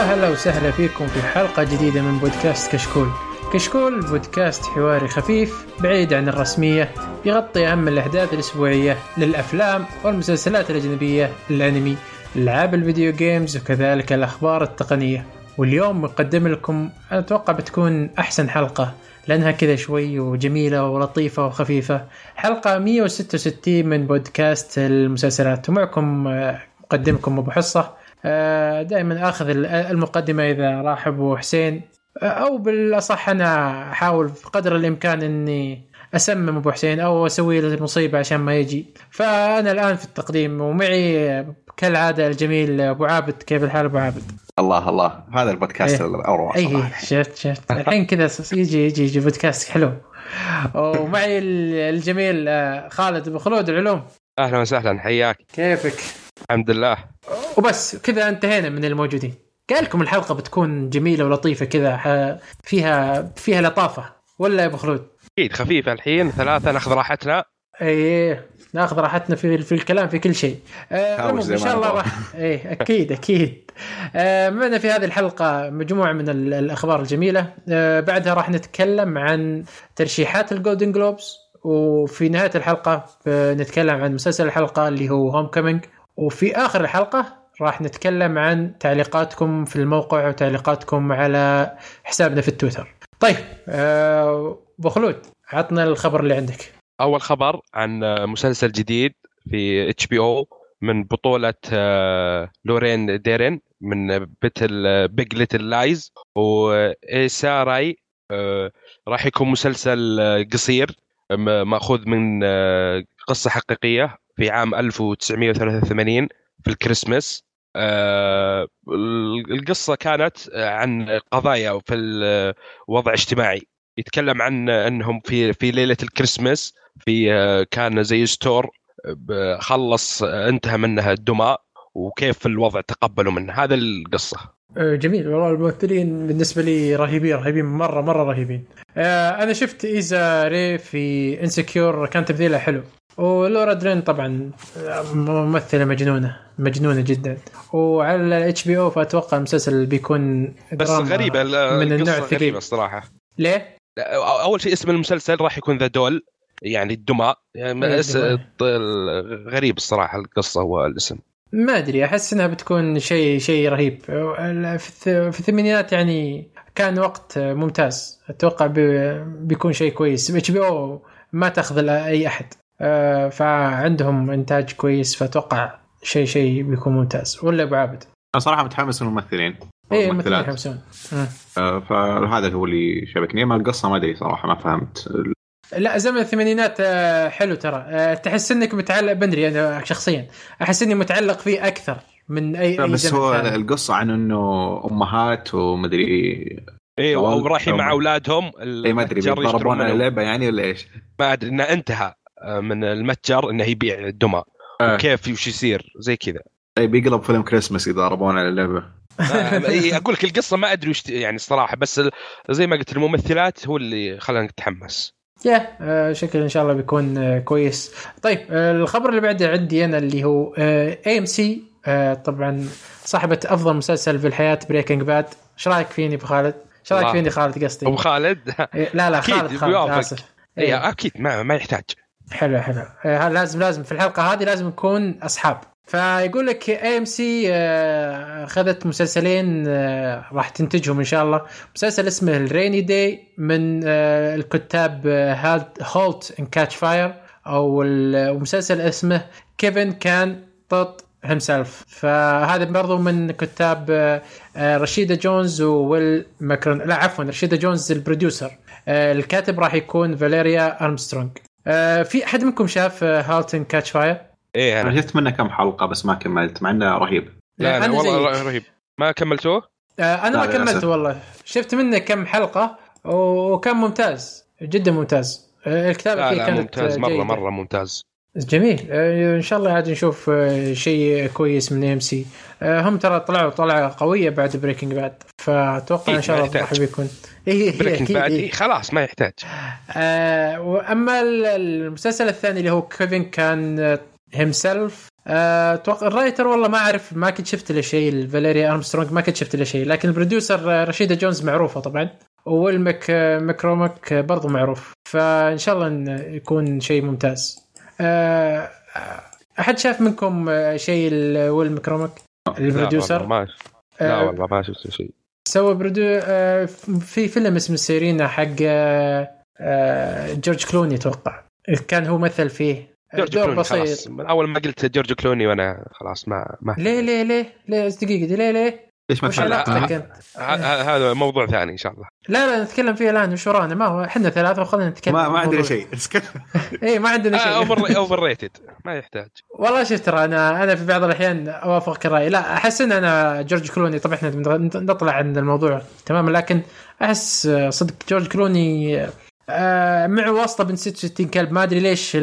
يا هلا وسهلا فيكم في حلقة جديدة من بودكاست كشكول. كشكول بودكاست حواري خفيف بعيد عن الرسمية يغطي أهم الأحداث الأسبوعية للأفلام والمسلسلات الأجنبية الأنمي ألعاب الفيديو جيمز وكذلك الأخبار التقنية. واليوم مقدم لكم أتوقع بتكون أحسن حلقة لأنها كذا شوي وجميلة ولطيفة وخفيفة. حلقة 166 من بودكاست المسلسلات ومعكم آه، مقدمكم أبو حصة. دائما آخذ المقدمة إذا راح أبو حسين. آه، أو بالأصح أنا أحاول بقدر الإمكان إني أسمم أبو حسين أو أسوي له مصيبة عشان ما يجي. فأنا الآن في التقديم ومعي كالعادة الجميل أبو عابد. كيف الحال أبو عابد؟ الله الله. هذا البودكاست إيه. الاروع اي. شفت شفت. الحين كذا يجي يجي يجي بودكاست حلو. ومعي الجميل آه، خالد أبو خلود العلوم. أهلا وسهلا. حياك. كيفك؟ الحمد لله. وبس كذا انتهينا من الموجودين قال لكم الحلقة بتكون جميلة ولطيفة كذا فيها فيها لطافة ولا يا أبو خلود؟ أكيد خفيفة الحين ثلاثة ناخذ راحتنا إيه ناخذ راحتنا في في الكلام في كل شيء. آه إن شاء الله. راح إيه أكيد أكيد. آه معنا في هذه الحلقة مجموعة من ال- الأخبار الجميلة آه بعدها راح نتكلم عن ترشيحات الجولدن جلوبز وفي نهاية الحلقة نتكلم عن مسلسل الحلقة اللي هو هوم كومينج وفي آخر الحلقة راح نتكلم عن تعليقاتكم في الموقع وتعليقاتكم على حسابنا في التويتر. طيب آه، أبو خلود عطنا الخبر اللي عندك. أول خبر عن مسلسل جديد في إتش بي أو من بطولة آه، لورا ديرن من بيج ليتل لايز وإيسا راي آه، راح يكون مسلسل قصير مأخوذ من قصة حقيقية في عام 1983 في الكريسماس آه، القصة كانت عن قضايا في الوضع اجتماعي. يتكلم عن إنهم في في ليلة الكريسماس في آه، كان زي ستور خلص انتهى منها الدماء وكيف الوضع تقبلوا منه. هذا القصة. آه، جميل. والله الممثلين بالنسبة لي رهيبين رهيبين مرة مرة رهيبين. أنا شفت إيسا راي في انسكيور كان تمثيلها حلو. ولورا ديرن طبعا ممثلة مجنونة مجنونة جدا. وعلى الاتش بي أو فأتوقع المسلسل بيكون بس غريبة من النوع الثقيل. غريبه الصراحة. ليه؟ أول شيء اسم المسلسل راح يكون The Dolls يعني الدماء. يعني إيه، اس- الدماء. ط- غريب الصراحة القصة والاسم. ما أدري أحس إنها بتكون شيء شيء رهيب. في الث- في الثمانينات يعني كان وقت ممتاز. أتوقع بي- بيكون شيء كويس. اتش بي أو ما تأخذ اي أحد. فعندهم إنتاج كويس فأتوقع شيء شيء بيكون ممتاز ولا أبو عابد؟ أنا صراحة متحمس الممثلين إيه والممثلات. مثل حمسون مم. آه، فهذا هو اللي شبكني أما القصة ما أدري صراحة ما فهمت لا زمن الثمانينات آه، حلو ترى آه، تحس إنك متعلق بندري أنا شخصيا أحس إني متعلق فيه أكثر من اي أي بس هو ثاني. القصة عن إنه أمهات ومدري إيه ورايحين مع أولادهم اي ما أدري بيضربون. اللعبة يعني ولا إيش؟ ما أدري إنه انتهى آه، من المتجر إنه يبيع الدماء آه. وكيف وش يصير؟ زي كذا. أي بيقلب فيلم كريسمس إذا ضربون على اللعبة. آه، إيه، أقول لك القصة ما أدري وش يعني الصراحه بس زي ما قلت الممثلات هو اللي خلانا نتحمس. يا آه، شكل إن شاء الله بيكون آه، كويس. طيب آه، الخبر اللي بعده عندي أنا اللي هو AMC طبعا صاحبة أفضل مسلسل في الحياة Breaking Bad إيش رأيك فيني أبو خالد؟ إيش رأيك. فيني خالد قصدي؟ أبو خالد؟ لا لا خالد خالد. آسف. إي إيه، أكيد ما ما يحتاج. حلو حلو. آه، لازم لازم في الحلقة هذه لازم نكون أصحاب. فيقول لك AMC أخذت مسلسلين آه، راح تنتجهم إن شاء الله. مسلسل اسمه ال Rainy Day من آه، الكتاب Halt and Catch Fire أو ال- ومسلسل اسمه Kevin Can F Himself فهذا برضو من كتاب رشيدة جونز وويل ماكورماك. لا عفوا رشيدة جونز ال producer. الكاتب راح يكون فاليريا أرمسترونج. آه، في أحد منكم شاف Halt and Catch Fire؟ إيه أنا شفت منه كم حلقة بس ما كملت مع إنه رهيب. لا أنا أنا والله زيك. رهيب. ما كملتوه؟ آه، أنا ما لا، كملت للأسف. والله. شفت منه كم حلقة وكان ممتاز. جدا ممتاز. آه، الكتابة لا فيه لا كانت ممتاز. آه، مرة جيدة. مرة ممتاز. جميل. آه، إن شاء الله عاد نشوف شيء كويس من AMC هم ترى طلعوا طلعة قوية بعد Breaking Bad فأتوقع إيه، ان شاء ما الله راح. بيكون. Breaking Bad إيه. إيه. خلاص ما يحتاج. آه وأما ال- المسلسل الثاني اللي هو Kevin Can Himself آه، أتوقع ال writer والله ما أعرف ما كنت شفت له شيء فاليريا أرمسترونج ما كنت شفت له شيء لكن ال producer آه، رشيدة جونز معروفة طبعا والمك آه، مكورماك آه، برضو معروف. فإن شاء الله يكون شيء ممتاز. آه، أحد شاف منكم آه، شيء ويل مكورماك لا ال producer؟ والله ما لا آه، والله ما شفت شيء. سوى produce آه، في فيلم اسمه Syriana حق آه، آه، جورج كلوني أتوقع. كان هو مثل فيه. جورج دور كلوني بسيط. خلاص. من أول ما قلت جورج كلوني وأنا خلاص ما ما ليه ليه ليه؟ ليه؟ دقيقه ليه ليه؟ ليش ما وش تحلق؟ علاقتك أنت؟ ه- ه- هذا موضوع ثاني إن شاء الله. لا لا نتكلم فيه الآن وش ورانا؟ ما هو إحنا ثلاثة وخلينا نتكلم ما ما عندنا. شيء. اي ما عندنا شيء. over overrated ما يحتاج. والله شفت ترى أنا أنا في بعض الأحيان اوافقك الرأي. لا أحس إن أنا جورج كلوني طبعا إحنا نطلع عن الموضوع تماما لكن أحس آه، صدق جورج كلوني آه، معه واسطة بين 66 كلب ما أدري ليش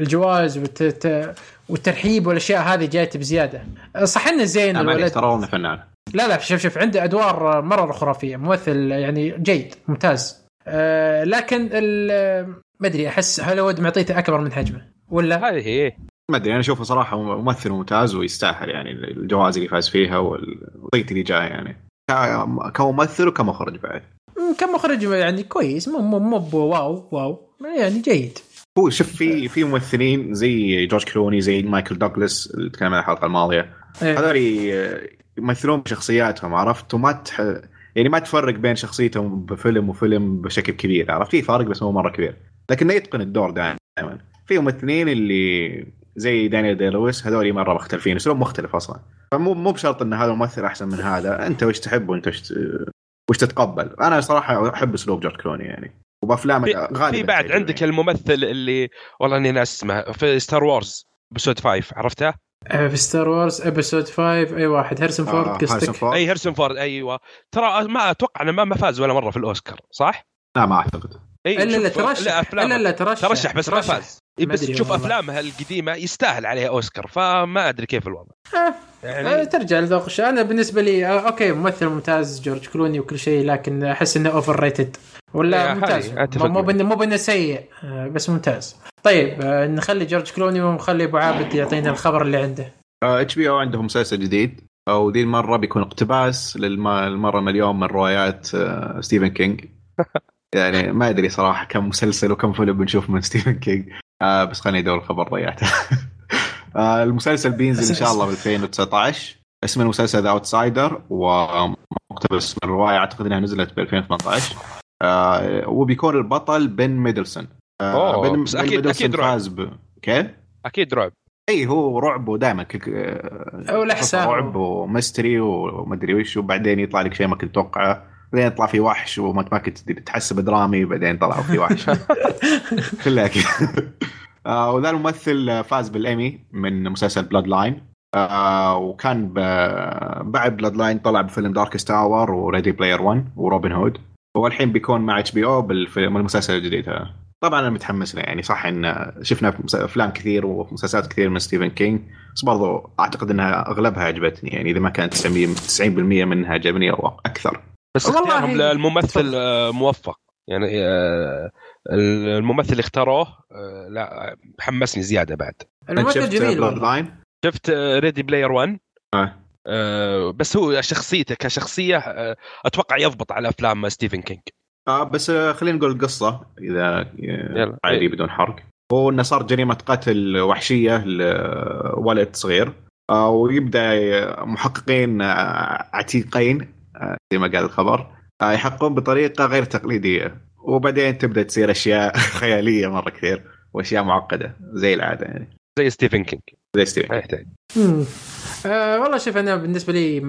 ال- ال- الجواز والت- والترحيب والأشياء هذه جايته بزيادة. صح إنه زين الولد؟ ترى والله فنان. لا لا شوف شوف عنده أدوار مره خرافية ممثل يعني جيد ممتاز. آه لكن ال- ما أدري أحس هوليوود معطيته أكبر من حجمه ولا؟ هذه هي. ما أدري أنا أشوفه صراحة ممثل ممتاز ويستاهل يعني الجوائز اللي فاز فيها والضيط اللي جاي يعني. كممثل وكمخرج بعد. كمخرج يعني كويس مو مو مو بواو واو يعني جيد. هو شوف في في ممثلين زي جورج كلوني زي مايكل دوغلاس اللي تكلمنا عن الحلقة الماضية. إيه. هذول يمثلون بشخصياتهم عرفت؟ وما تح... يعني ما تفرق بين شخصيتهم بفيلم وفيلم بشكل كبير عرفت؟ في فرق بس مو مرة كبير. لكنه يتقن الدور دائما. في ممثلين اللي زي دانيال دي لويس هذول مرة مختلفين اسلوب مختلف أصلا. فمو مو بشرط إن هذا الممثل أحسن من هذا. أنت وش تحب وانت وش وش تتقبل؟ أنا صراحة أحب أسلوب جورج كلوني يعني. وبافلامه في, غالبا في بعد. عندك الممثل اللي والله إني ناسي اسمه في Star Wars Episode 5 عرفته؟ آه، في Star Wars Episode 5 اي واحد هارسون آه، فورد قصدك فورد. أي هيرسون فورد أيوه ترى ما أتوقع إنه ما ما فاز ولا مرة في الأوسكار صح؟ لا ما أعتقد أي إلا لا شوف- ترشح لا. إلا لا ترشح ترشح بس ما فاز بس تشوف. افلامها القديمة يستاهل عليها أوسكار فما أدري كيف الوضع آه، آه، يعني ترجع لذوق الشيء أنا بالنسبة لي آه، أوكي ممثل ممتاز جورج كلوني وكل شيء لكن أحس إنه overrated ولا إيه، ممتاز؟ مو. بانه مو بانه سيء آه، بس ممتاز. طيب آه، نخلي جورج كلوني ونخلي أبو عابد يعطينا الخبر اللي عنده. HBO عندهم مسلسل جديد وذي المرة بيكون اقتباس للمره المليون من روايات آه، ستيفن كينج. يعني ما أدري صراحة كم مسلسل وكم فيلم بنشوف من ستيفن كينج. آه بس خليني أدور الخبر ضيعته آه المسلسل بينزل إن شاء الله ب 2019 اسم المسلسل The Outsider ومقتبس من الروايه أعتقد إنها نزلت ب 2018 آه وبيكون البطل بن مندلسون. آه بن, بس مندلسون أكيد رعب. فاز ب كيف؟ أكيد رعب. إي هو رعب ودائما أو الإحساء. رعب و mystery ومدري وش وبعدين يطلع لك شيء ما كنت تتوقعه بعدين يطلع في وحش وما ما كنت تحسب درامي بعدين طلعوا في وحش. كلها كذا. آه وذا الممثل فاز بالإيمي من مسلسل Bloodline آه وكان ب- بعد Bloodline طلع بفيلم Darkest Tower و Ready Player 1 و Robin Hood والحين بيكون مع HBO بالفيلم المسلسل الجديد. هذا طبعا أنا متحمس له يعني صح إن شفنا أفلام كثير ومسلسلات كثير من ستيفن كينج بس برضو أعتقد إنها أغلبها عجبتني يعني إذا ما كانت 90% 90% منها عجبني أو أكثر. بس والله إختيارهم للممثل آه، موفق. يعني آه، الممثل اللي اختاروه آه، لا حمسني زيادة بعد. الممثل شفت جميل شفت Ready Player 1 آه. آه، بس هو شخصيته كشخصية آه، أتوقع يضبط على أفلام ستيفن كينج. آه بس آه خلينا نقول القصة إذا يلا. عادي بدون حرق. هو إنه صار جريمة قتل وحشية لولد صغير. ويبدأ محققين عتيقين زي ما قال الخبر يحققون بطريقة غير تقليدية. وبعدين تبدأ تصير أشياء خيالية مرة كثير وأشياء معقدة زي العادة يعني. زي ستيفن كينج. زي ستيفن ما يحتاج مم. آه والله شوف أنا بالنسبة لي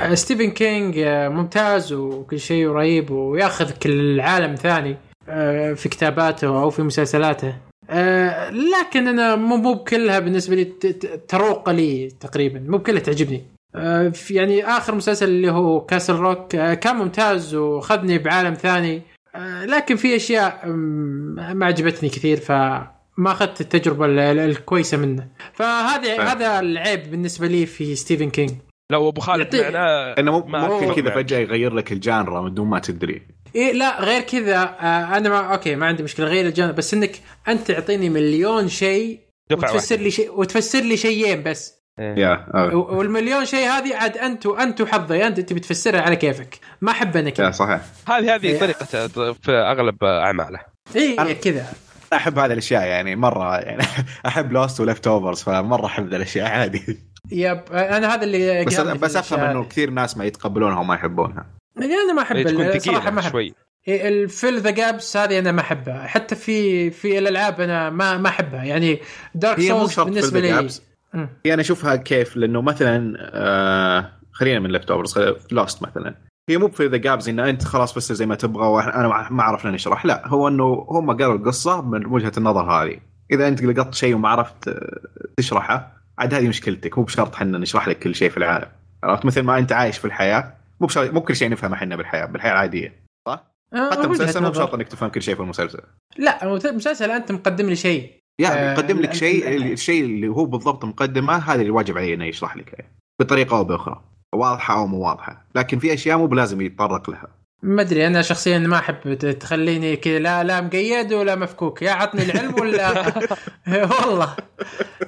آه ستيفن كينج آه ممتاز وكل شيء رهيب وياخذ كل عالم ثاني آه في كتاباته أو في مسلسلاته. آه لكن أنا مو بكلها بالنسبة لي تروق لي تقريبا مو بكلها تعجبني. يعني آخر مسلسل اللي هو Castle Rock كان ممتاز وخذني بعالم ثاني. لكن في أشياء ما عجبتني كثير ف ما أخذت التجربة ال- ال- الكويسة منه. فهذا. هذا العيب بالنسبة لي في ستيفن كينج لو أبو خالد يعطيه- معنا انه ممكن كذا. فجأة يغير لك الجانرا من دون ما تدري. إيه لا غير كذا آه أنا ما okay ما عندي مشكلة غير الجانرا بس إنك أنت تعطيني مليون شيء دفعه وتفسر لي شيء وتفسر لي شيئين بس. يا آه. والمليون شيء هذه عاد أنت وانت وحظي انت تبي تفسرها على كيفك. ما أحب أنا كذا. صحيح. هذه هذه إيه. طريقته في أغلب أعماله. اي إيه، كذا. أحب هذه الأشياء يعني مرة يعني أحب Lost و Leftovers فمرة أحب ذا الأشياء عادي. yep أنا هذا اللي بس بس أفهم إنه هذه. كثير ناس ما يتقبلونها وما يحبونها. يعني أنا ما أحب إيه، تكون ال- صراحة ما أحب. شوي. ال fill the gaps هذه أنا ما أحبها. حتى في في الألعاب أنا ما ما أحبها. يعني دارك هي مو Souls شرط بالنسبة لي. هي أنا أشوفها كيف لأنه مثلا آه خلينا من Leftovers Lost مثلا. هي مو في ذا gaps ان أنت خلاص بس زي ما تبغى وأنا ما- عرفنا نشرح لا هو إنه هم قالوا القصة من وجهة النظر هذه. إذا أنت لقطت شيء وما عرفت آه، تشرحه عاد هذه مشكلتك. مو بشرط إحنا نشرح لك كل شيء في العالم. عرفت؟ مثل ما أنت عايش في الحياة مو بشرط مو كل شيء نفهمه إحنا بالحياة بالحياة العادية. آه، حتى المسلسل مو. بشرط إنك تفهم كل شيء في المسلسل. لا مسلسل أنت مقدم لي شيء. يعني آه، يقدم لك شيء ال- الشيء اللي هو بالضبط مقدمه هذا اللي واجب عليه إنه يشرح لك. بطريقة أو بأخرى. واضحة أو مو واضحة لكن في أشياء مو بلازم يتطرق لها. ما أدري أنا شخصيا ما أحب تخليني كذا لا لا مقيد ولا مفكوك. يا عطني العلم ولا؟ والله.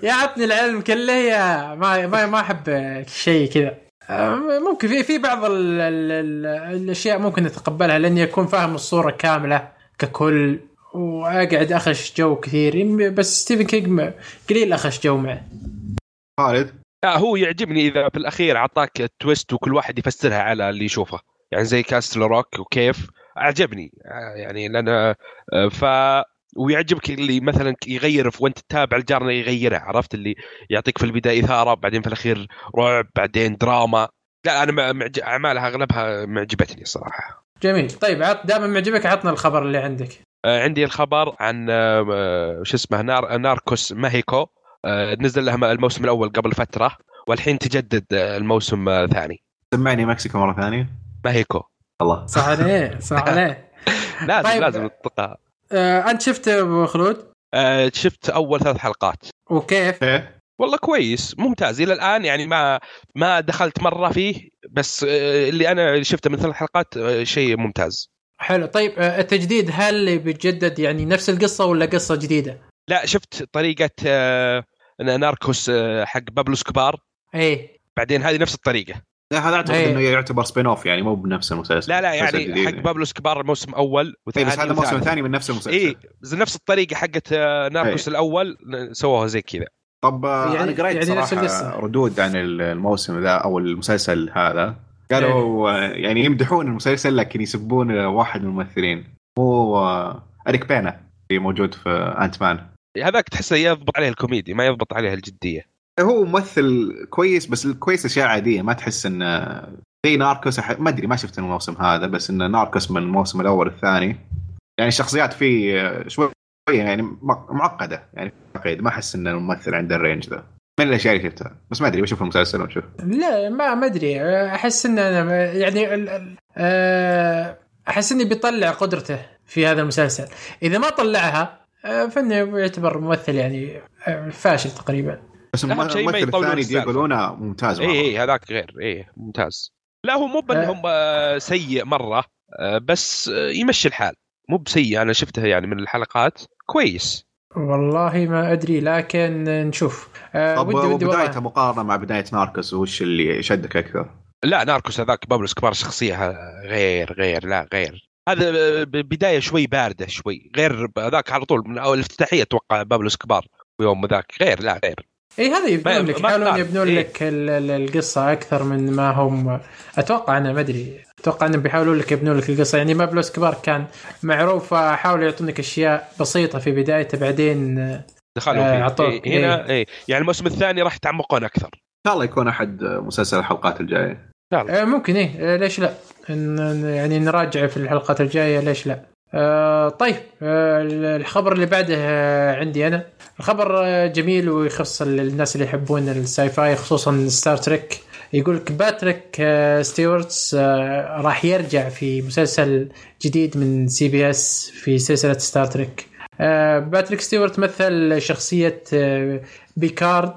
يا عطني العلم كله يا ما ما, ما أحب شيء كذا. ممكن في في بعض ال ال ال الأشياء ممكن نتقبلها لاني اكون فاهم الصورة كاملة ككل وأقعد أخش جو كثير. بس ستيفن كينج قليل أخش جو معه. خالد؟ لا هو يعجبني إذا في الاخير أعطاك ال twist وكل واحد يفسرها على اللي يشوفه. يعني زي Castle Rock وكيف أعجبني. آه، يعني لأن آه، ف ويعجبك اللي مثلا يغير وانت تتابع الجارنا يغيرها عرفت؟ اللي يعطيك في البداية إثارة بعدين في الأخير رعب بعدين دراما. لا أنا معج- أعمالها أغلبها معجبتني الصراحة. جميل. طيب عط دائما معجبك عطنا الخبر اللي عندك. آه، عندي الخبر عن آه، آه، شو اسمه نار ناركوس ماهيكو. آه، نزل لها الموسم الأول قبل فترة والحين تجدد آه، الموسم آه، الثاني سمعني مكسيكو مرة ثانية. ماهيكو الله. صح عليه صح عليه. لازم طيب. لازم. تطقها آه أنت شفت أبو خلود؟ آه، شفت أول ثلاث حلقات. وكيف؟ إيه. والله كويس ممتاز. إلى الآن يعني ما ما دخلت مرة فيه بس آه، اللي أنا شفته من ثلاث حلقات آه، شيء ممتاز. حلو. طيب آه، التجديد هل بيتجدد يعني نفس القصة ولا قصة جديدة؟ لا شفت طريقة آه، ناركوس آه، حق بابلو سكبار إيه. بعدين هذه نفس الطريقة. لا هذا أعتقد إيه. إنه يعتبر spin off يعني مو بنفس المسلسل. لا لا يعني حق بابلو اسكوبار الموسم أول إيه وثاني بس هذا الموسم وثالث. الثاني من نفس المسلسل. اي بس نفس الطريقة حقت آه، ناركوس إيه. الأول سووها زي كذا. طب آه، يعني- أنا قريت يعني نفس صراحة. ردود عن الموسم ذا أو المسلسل هذا. قالوا آه، يعني يمدحون المسلسل لكن يسبون واحد من الممثلين. آه، إريك بينا اللي موجود في Ant-Man هذاك تحسه يضبط عليه الكوميديا ما يضبط عليه الجدية. هو ممثل كويس بس الكويس أشياء عادية ما تحس إنه زي ناركوس. أح- ما أدري ما شفت الموسم هذا بس إنه ناركوس من الموسم الأول الثاني. يعني الشخصيات فيه آه، شوي يعني معقدة يعني معقد. ما أحس ان الممثل عنده ال range ذا. من الأشياء اللي شفتها؟ بس ما أدري بشوف المسلسل وأشوف. لا ما ما أدري. أحس ان أنا يعني آه، أحس إني بيطلع قدرته في هذا المسلسل. إذا ما طلعها فإنه يعتبر ممثل يعني آه، فاشل تقريبا. بس الم- شيء ما يطولون. دييغو لونا ممتاز اي. اي هذاك غير. اي ممتاز. لا هو مو بأنهم آه، سيء مرة آه، بس آه، يمشي الحال. مو بسيء أنا شفته يعني من الحلقات. كويس. والله ما أدري لكن نشوف. آه، طب ودي ودي وبدايته والله مقارنة مع بداية ناركوس وش اللي شدك أكثر؟ لا ناركوس هذاك بابلو سكبار شخصية غير غير لا غير. هذا بداية شوي باردة شوي. غير هذاك على طول من أول الافتتاحية أتوقع بابلو سكبار ويوم ذاك غير لا غير. إي هذا يبنون لك. يحاولون. يبنون إيه. لك ال- ال- القصة أكثر من ما هم. أتوقع أنا ما أدري. أتوقع أنهم بيحاولون لك يبنون لك القصة. يعني ما بلوس كبار كان معروف حاولوا يعطونك أشياء بسيطة في بدايته بعدين دخلوا آه، فيه عطوك. إيه هنا إيه. يعني الموسم الثاني راح يتعمقون أكثر. إن شاء الله يكون أحد مسلسل الحلقات الجاية. آه، ممكن إيه آه، ليش لا؟ إن- يعني نراجع في الحلقات الجاية ليش لا؟ آه طيب آه الخبر اللي بعده آه عندي أنا. الخبر آه جميل ويخص ال- الناس اللي يحبون ال sci-fi خصوصا Star Trek يقول لك باتريك آه ستيوارتس آه راح يرجع في مسلسل جديد من CBS في سلسلة Star Trek باتريك ستيوارت مثل شخصية بيكارد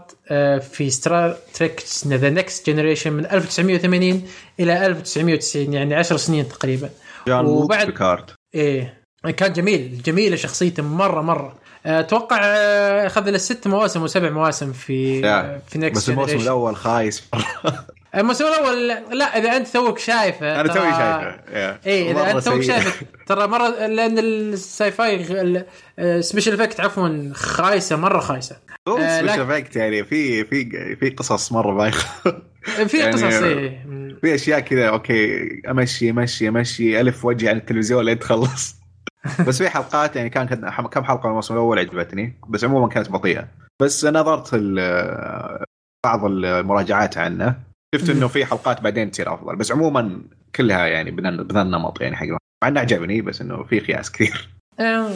في Star Trek The Next Generation من 1980 إلى 1990 يعني 10 سنين تقريبا. جون لوك بيكارد. إيه. كان جميل جميلة شخصيته مرة مرة. أتوقع آه، أخذ له ست مواسم أو سبع مواسم في في Next بس الموسم الأول خايس الموسم الأول لا إذا أنت توك شايفه أنا توي شايفه يا. اي إذا أنت توك. شايفه ترى مرة لأن ال sci-fi special effect عفوا خايسة مرة خايسة هو آه، سبيشل افكت يعني في في في قصص مرة بايخة في يعني- قصص إيه. في أشياء كذا okay أمشي أمشي أمشي ألف وجهي عن التلفزيون لين تخلص بس في حلقات يعني كان كم حلقة من الموسم الأول عجبتني بس عموما كانت بطيئة بس نظرت ال- بعض المراجعات عنه شفت إنه في حلقات بعدين تصير أفضل. بس عموما كلها يعني بذا النمط يعني حق مع إنه عجبني بس إنه في قياس كثير. آه،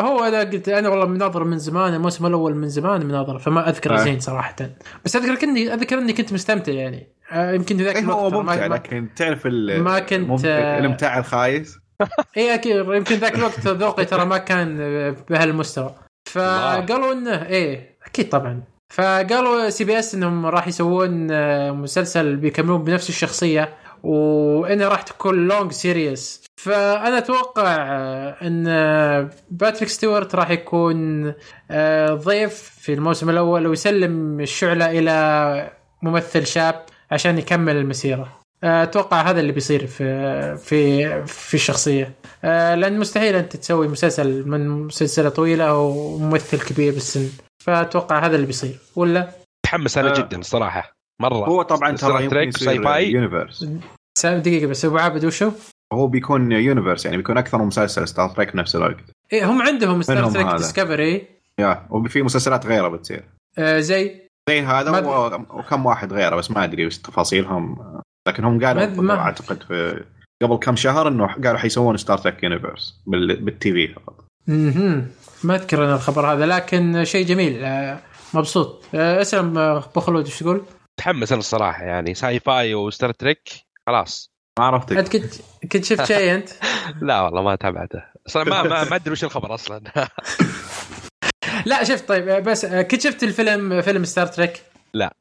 هو أنا قلت أنا والله مناظر من زمان الموسم الأول من زمان مناظر فما أذكر آه. زين صراحة. بس أذكر كني أذكر إني كنت مستمتع يعني. آه، يمكن ذاك إيه هو الوقت ما- ممتع لكن تعرف ما كنت- ممتع- الإمتاع الخايس. اي أكيد. يمكن ذاك الوقت ذوقي ترى ما كان بهالمستوى. فقالوا إنه إيه أكيد طبعا. فقالوا CBS إنهم راح يسوون آه، مسلسل بيكملون بنفس الشخصية وانها راح تكون long series فأنا أتوقع آه، إن آه، باتريك ستيوارت راح يكون آه، ضيف في الموسم الأول ويسلم الشعلة إلى ممثل شاب عشان يكمل المسيرة. أتوقع هذا اللي بيصير في في في الشخصية. آه، لأن مستحيل أنت تسوي مسلسل من سلسله طويلة وممثل كبير بالسن. فأتوقع هذا اللي بيصير ولا متحمس أنا آه. جدا صراحة مرة هو طبعا Star ترى Trek، sci-fi. universe سام دقيقة بس أبو عابد وشو؟ هو بيكون universe يعني بيكون أكثر من مسلسل Star Trek بنفس الوقت إيه هم عندهم Star Trek. Discovery يا وفي مسلسلات غيره بتصير آه زي زي هذا و- وكم واحد غيره بس ما أدري وش تفاصيلهم لكن هم قالوا ما- أعتقد في قبل كم شهر إنه قالوا حيسوون Star Trek universe بال- بال TV فقط. ما أذكر أنا الخبر هذا لكن شيء جميل آه مبسوط آه اسلم آه، أبو خلود إيش تقول؟ متحمس أنا الصراحة يعني sci-fi و Star Trek خلاص ما عرفتك أنت كنت كنت شفت شيء أنت؟ لا والله ما تابعته أصلا ما ما, ما أدري وش الخبر أصلا لا شفت طيب بس كنت شفت الفيلم فيلم Star Trek؟ لا.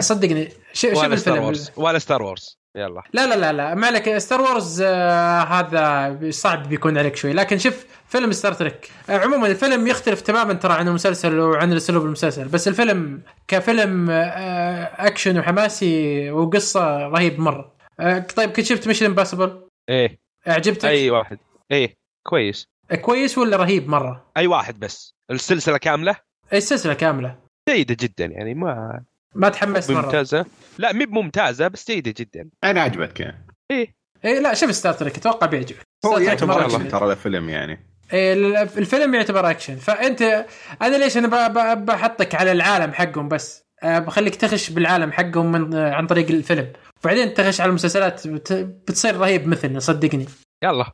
صدقني شوف ولا Star الفيلم Wars ولا Star Wars يلا. لا لا لا لا. ما عليك Star Wars آه هذا صعب بيكون عليك شوي. لكن شوف فيلم Star Trek آه عموما الفيلم يختلف تماما ترى عن المسلسل وعن اسلوب المسلسل. بس الفيلم كفيلم آه أكشن وحماسي وقصة رهيب مرة. آه طيب كنت شفت Mission Impossible إيه. عجبتك أي واحد. إيه كويس. كويس ولا رهيب مرة؟ أي واحد بس. السلسلة كاملة؟ السلسلة كاملة. جيدة جدا يعني ما ما تحمست مرة. ممتازة. لا مي بممتازه بس جيدة جدا. يعني عجبك يعني. إيه. اي لا شوف Star Trek أتوقع بيعجبك. هو يعتبر. أكشن ترى الفيلم يعني. إيه، الفيلم يعتبر أكشن. فأنت أنا ليش أنا ب- ب- بحطك على العالم حقهم بس؟ أه، بخليك تخش بالعالم حقهم من آه، عن طريق الفيلم. وبعدين تخش على المسلسلات بت- بتصير رهيب مثلنا صدقني. يلا.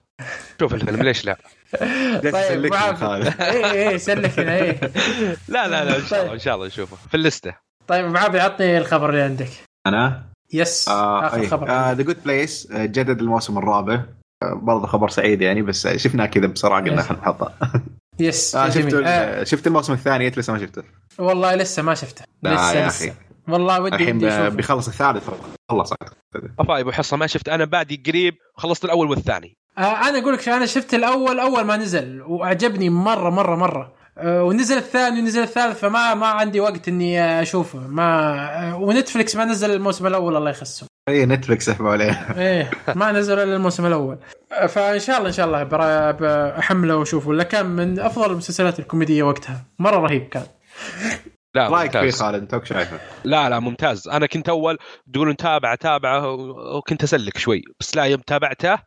شوف الفيلم ليش لا؟ طيب يسلكني معاف. خالد اي اي سلكنا اي لا لا لا إن شاء الله. إن شاء الله نشوفه. في اللستة. طيب أبو عابد عطني الخبر اللي عندك. أنا؟ يس آه آخر خبر. The Good Place جدد الموسم الرابع. آه برضه خبر سعيد يعني بس شفناه كذا بسرعة قلنا Yes. خلينا نحطه. yes آه شفت آه. شفت الموسم الثاني أنت لسه ما شفته. والله لسه ما شفته. لا لسه يا لسه أخي. والله ودي الحين بيخلص الثالث. خلص افا أبو حصة ما شفت. أنا بعدي قريب خلصت الأول والثاني. آه أنا أقول لك أنا شفت الأول أول ما نزل وأعجبني مرة مرة مرة. ونزل الثاني ونزل الثالث فما ما عندي وقت إني أشوفه. ما آه و Netflix ما نزل الموسم الأول الله يخسهم اي Netflix سحبوا عليه. إيه ما نزل إلا الموسم الأول. آه، فإن شاء الله إن شاء الله برا- بحمله وأشوفه. ولا كان من أفضل المسلسلات الكوميدية وقتها. مرة رهيب كان. لا رايك فيه خالد أنت وش شايفه؟ لا لا ممتاز. أنا كنت أول تقولون تابعه تابعه وكنت أسلك شوي. بس لا يوم تابعته آه،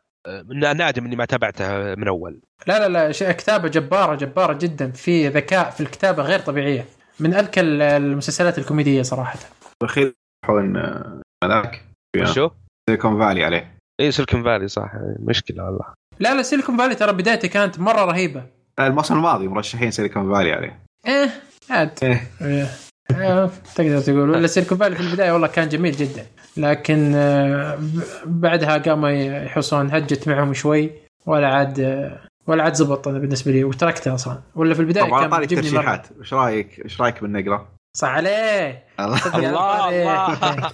نادم إني ما تابعته من أول. لا لا لا كتابة جبارة جبارة جدا في ذكاء في الكتابة غير طبيعية. من اذكى ال- المسلسلات الكوميدية صراحة. الاخير يروحون آه، هذاك شو؟ سيليكون فالي عليه. اي سيلكون فالي صح. مشكلة والله. لا لا سيليكون فالي ترى بدايته كانت مرة رهيبة. الموسم الماضي مرشحين سيليكون فالي عليه. إيه عاد. إيه. إيه. آه، تقدر تقول. ولا سيليكون فالي في البداية والله كان جميل جدا. لكن آه، بعدها قاموا يحصون هجت معهم شوي ولا عاد آه، ولا عاد زبط أنا بالنسبة لي وتركته أصلا. ولا في البداية طب على كان طاري الترشيحات. وش رأيك؟ وش رأيك بالنقرة؟ صح عليه. الله. الله طاري. الله.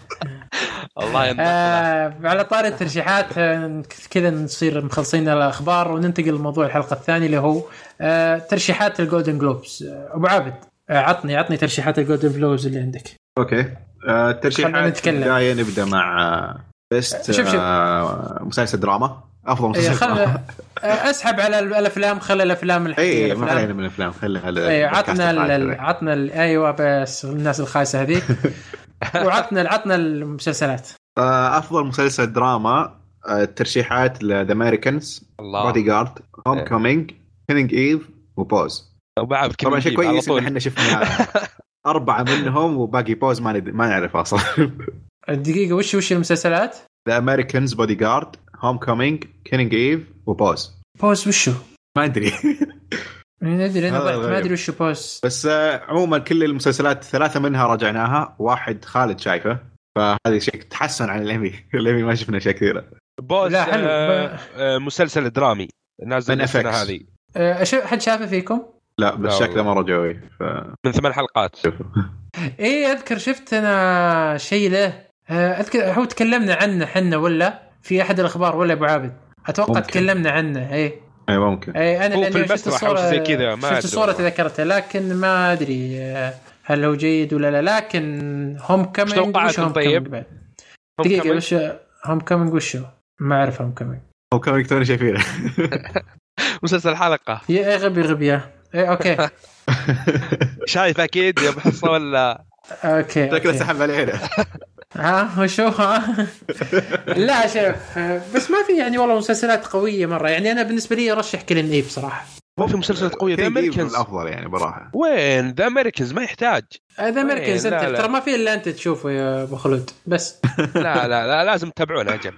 الله آه على طاري الترشيحات آه، كذا نصير مخلصين الأخبار وننتقل لموضوع الحلقة الثانية اللي هو آه ترشيحات ال Golden Globes أبو عابد آه عطني عطني ترشيحات ال Golden Globes اللي عندك. okay. خلنا الترشيحات نتكلم. البدايه نبدأ مع best show- show. آه، مسلسل دراما أفضل إيه، مسلسل خل دراما آه، أسحب على ال- الأفلام خلي الأفلام الحقيقية، اي ما. علينا من الأفلام خلي اي البودكاست عطنا ال-. عطنا ال- أيوه بس الناس الخايسة هذيك وعطنا عطنا المسلسلات آه، أفضل مسلسل دراما الترشيحات The Americans الله Bodyguard Home إيه. coming Killing Eve و Pose طبعا شيء كويس إن. إحنا شفنا أربعة منهم وباقي Pose ما ند- ما نعرف أصلا الدقيقه وش وش المسلسلات؟ The Americans Bodyguard Homecoming Killing Eve و Pose Pose وشو؟ ما أدري ما أدري أنا ما. أدري وشو Pose بس آه، عموما كل المسلسلات ثلاثة منها راجعناها واحد خالد شايفه فهذا شيء تحسن عن ال Emmy ال Emmy ما شفنا اشياء كثيره Pose لا، حلو. آه، آه، مسلسل درامي نازل من. هذه أه، أشوف- حد شافه فيكم؟ لا بس شكله. مرة جوي ف من ثمان حلقات. إيه أذكر شفت أنا شيء له. أه، أذكر هو تكلمنا عنه حنا ولا في أحد الأخبار ولا أبو عابد؟ أتوقع ممكن. تكلمنا عنه إيه. اي ممكن. إيه أنا هو لأني في شفت الصورة زي كذا، ما شفت الصورة. تذكرتها لكن ما أدري أه، هل هو جيد ولا لا لكن Homecoming توقعاتكم طيب؟ كمان- وش Homecoming وشو؟ ما أعرف Homecoming Homecoming توني شايفينه. مسلسل حلقة. يا إيه غبي غبي إيه okay. شايف أكيد يا ابو حصة ولا؟ أوكي شكله. سحب علينا. ها وشو؟ ها لا شوف بس ما في يعني والله مسلسلات قوية مرة. يعني أنا بالنسبة لي أرشح Killing Eve صراحة. ما في مسلسلات قوية. The Americans الأفضل يعني بصراحه وين؟ The Americans ما يحتاج. The Americans لا، أنت. ترى ما في إلا أنت تشوفه يا أبو خلود بس. لا لا لا لازم تتابعونه أجل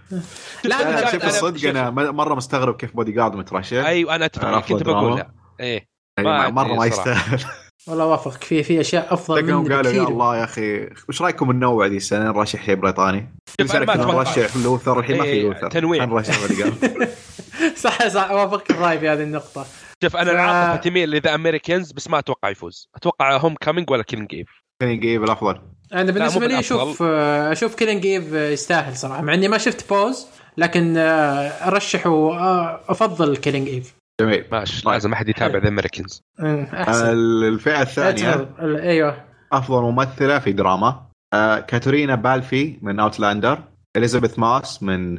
لا أنا شوف الصدق أنا مرة مستغرب كيف بودي جارد مترشح. أيوه أنا اتفق أنا كنت. بقولها إيه. يعني ما مرة ما. يستاهل. والله وافقك في في أشياء أفضل منه قالوا يا الله يا أخي وش رأيكم ننوع ذي السنة؟ نرشح شيء بريطاني. كل سنه ما كنا. نرشح Luther الحين ما في إيه، Luther. تنويع. نرشح صح صح وافقك الرأي في هذه النقطة. شوف أنا العاطفة تميل ل The Americans بس ما أتوقع يفوز. أتوقع Homecoming ولا Killing Eve Killing Eve الأفضل. أنا بالنسبة لي. أشوف آه، أشوف Killing Eve يستاهل صراحة مع إني ما شفت Pose لكن آه، أرشح وافضل Killing Eve جميل ماشي. طيب. لازم أحد يتابع The Americans الفئة الثانية. أيوه. أفضل ممثلة في دراما. آه، كاترينا بالفي من Outlander إليزابيث موس من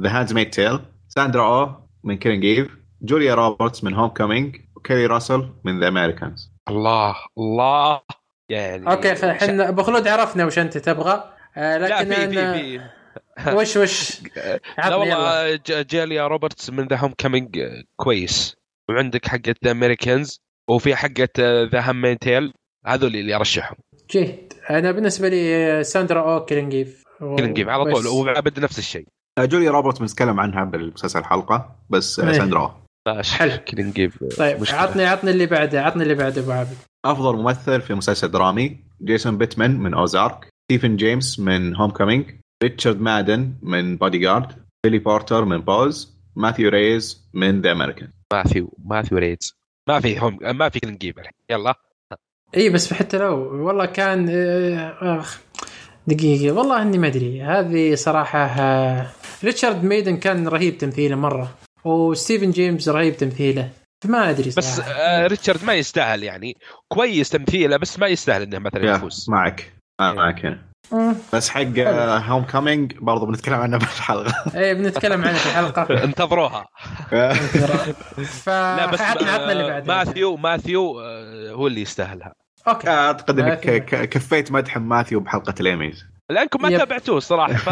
The Handmaid's Tale ساندرا أو من Killing Eve جوليا روبرتس من Homecoming وكيري راسل من The Americans الله الله. يعني okay إحنا أبو خلود عرفنا وش أنت تبغى. آه، لا لكن في في أنا في. وش وش لا. والله ج- جوليا روبرتس من The Homecoming كويس وعندك حقت The Americans وفي حقت The Handmaid's Tale هذول اللي أرشحهم جيد أنا بالنسبة لي ساندرا أو Killing Eve على طول بس. وعبد نفس الشيء آه، جوليا روبرتس بنتكلم عنها بالمسلسل الحلقة بس آه، إيه. ساندرا حلو. Killing Eve طيب مشكلة. عطني عطني اللي بعده عطني اللي بعده أبو عابد أفضل ممثل في مسلسل درامي جيسون بيتمان من Ozark ستيفن جيمس من Homecoming ريتشارد مادن من بودي جارد بيلي بورتر من Pose ماثيو ريز من The Americans ماثيو ماثيو ريدز ما في هم ما في ايف الحين يلا. إي بس حتى لو والله كان آه، أخ دقيقة والله إني ما أدري. هذه صراحة آه، ريتشارد ميدن كان رهيب تمثيله مرة. وستيفن جيمس رهيب تمثيله. فما أدري بس صراحة. آه ريتشارد ما يستاهل يعني. كويس تمثيله بس ما يستاهل إنه مثلا يفوز. معك. آه معك. هنا. بس حق هوم كومينج برضو بنتكلم عنه بالحلقة إيه بنتكلم عنه في الحلقة. انتظروها. ف لا بس عطنا عطنا اللي آه، بعده ماثيو ماثيو آه، هو اللي يستاهلها. أوكي. أعتقد إنك كفيت مدح ماثيو بحلقة الإيميز. لأنكم ما. تابعتوه الصراحه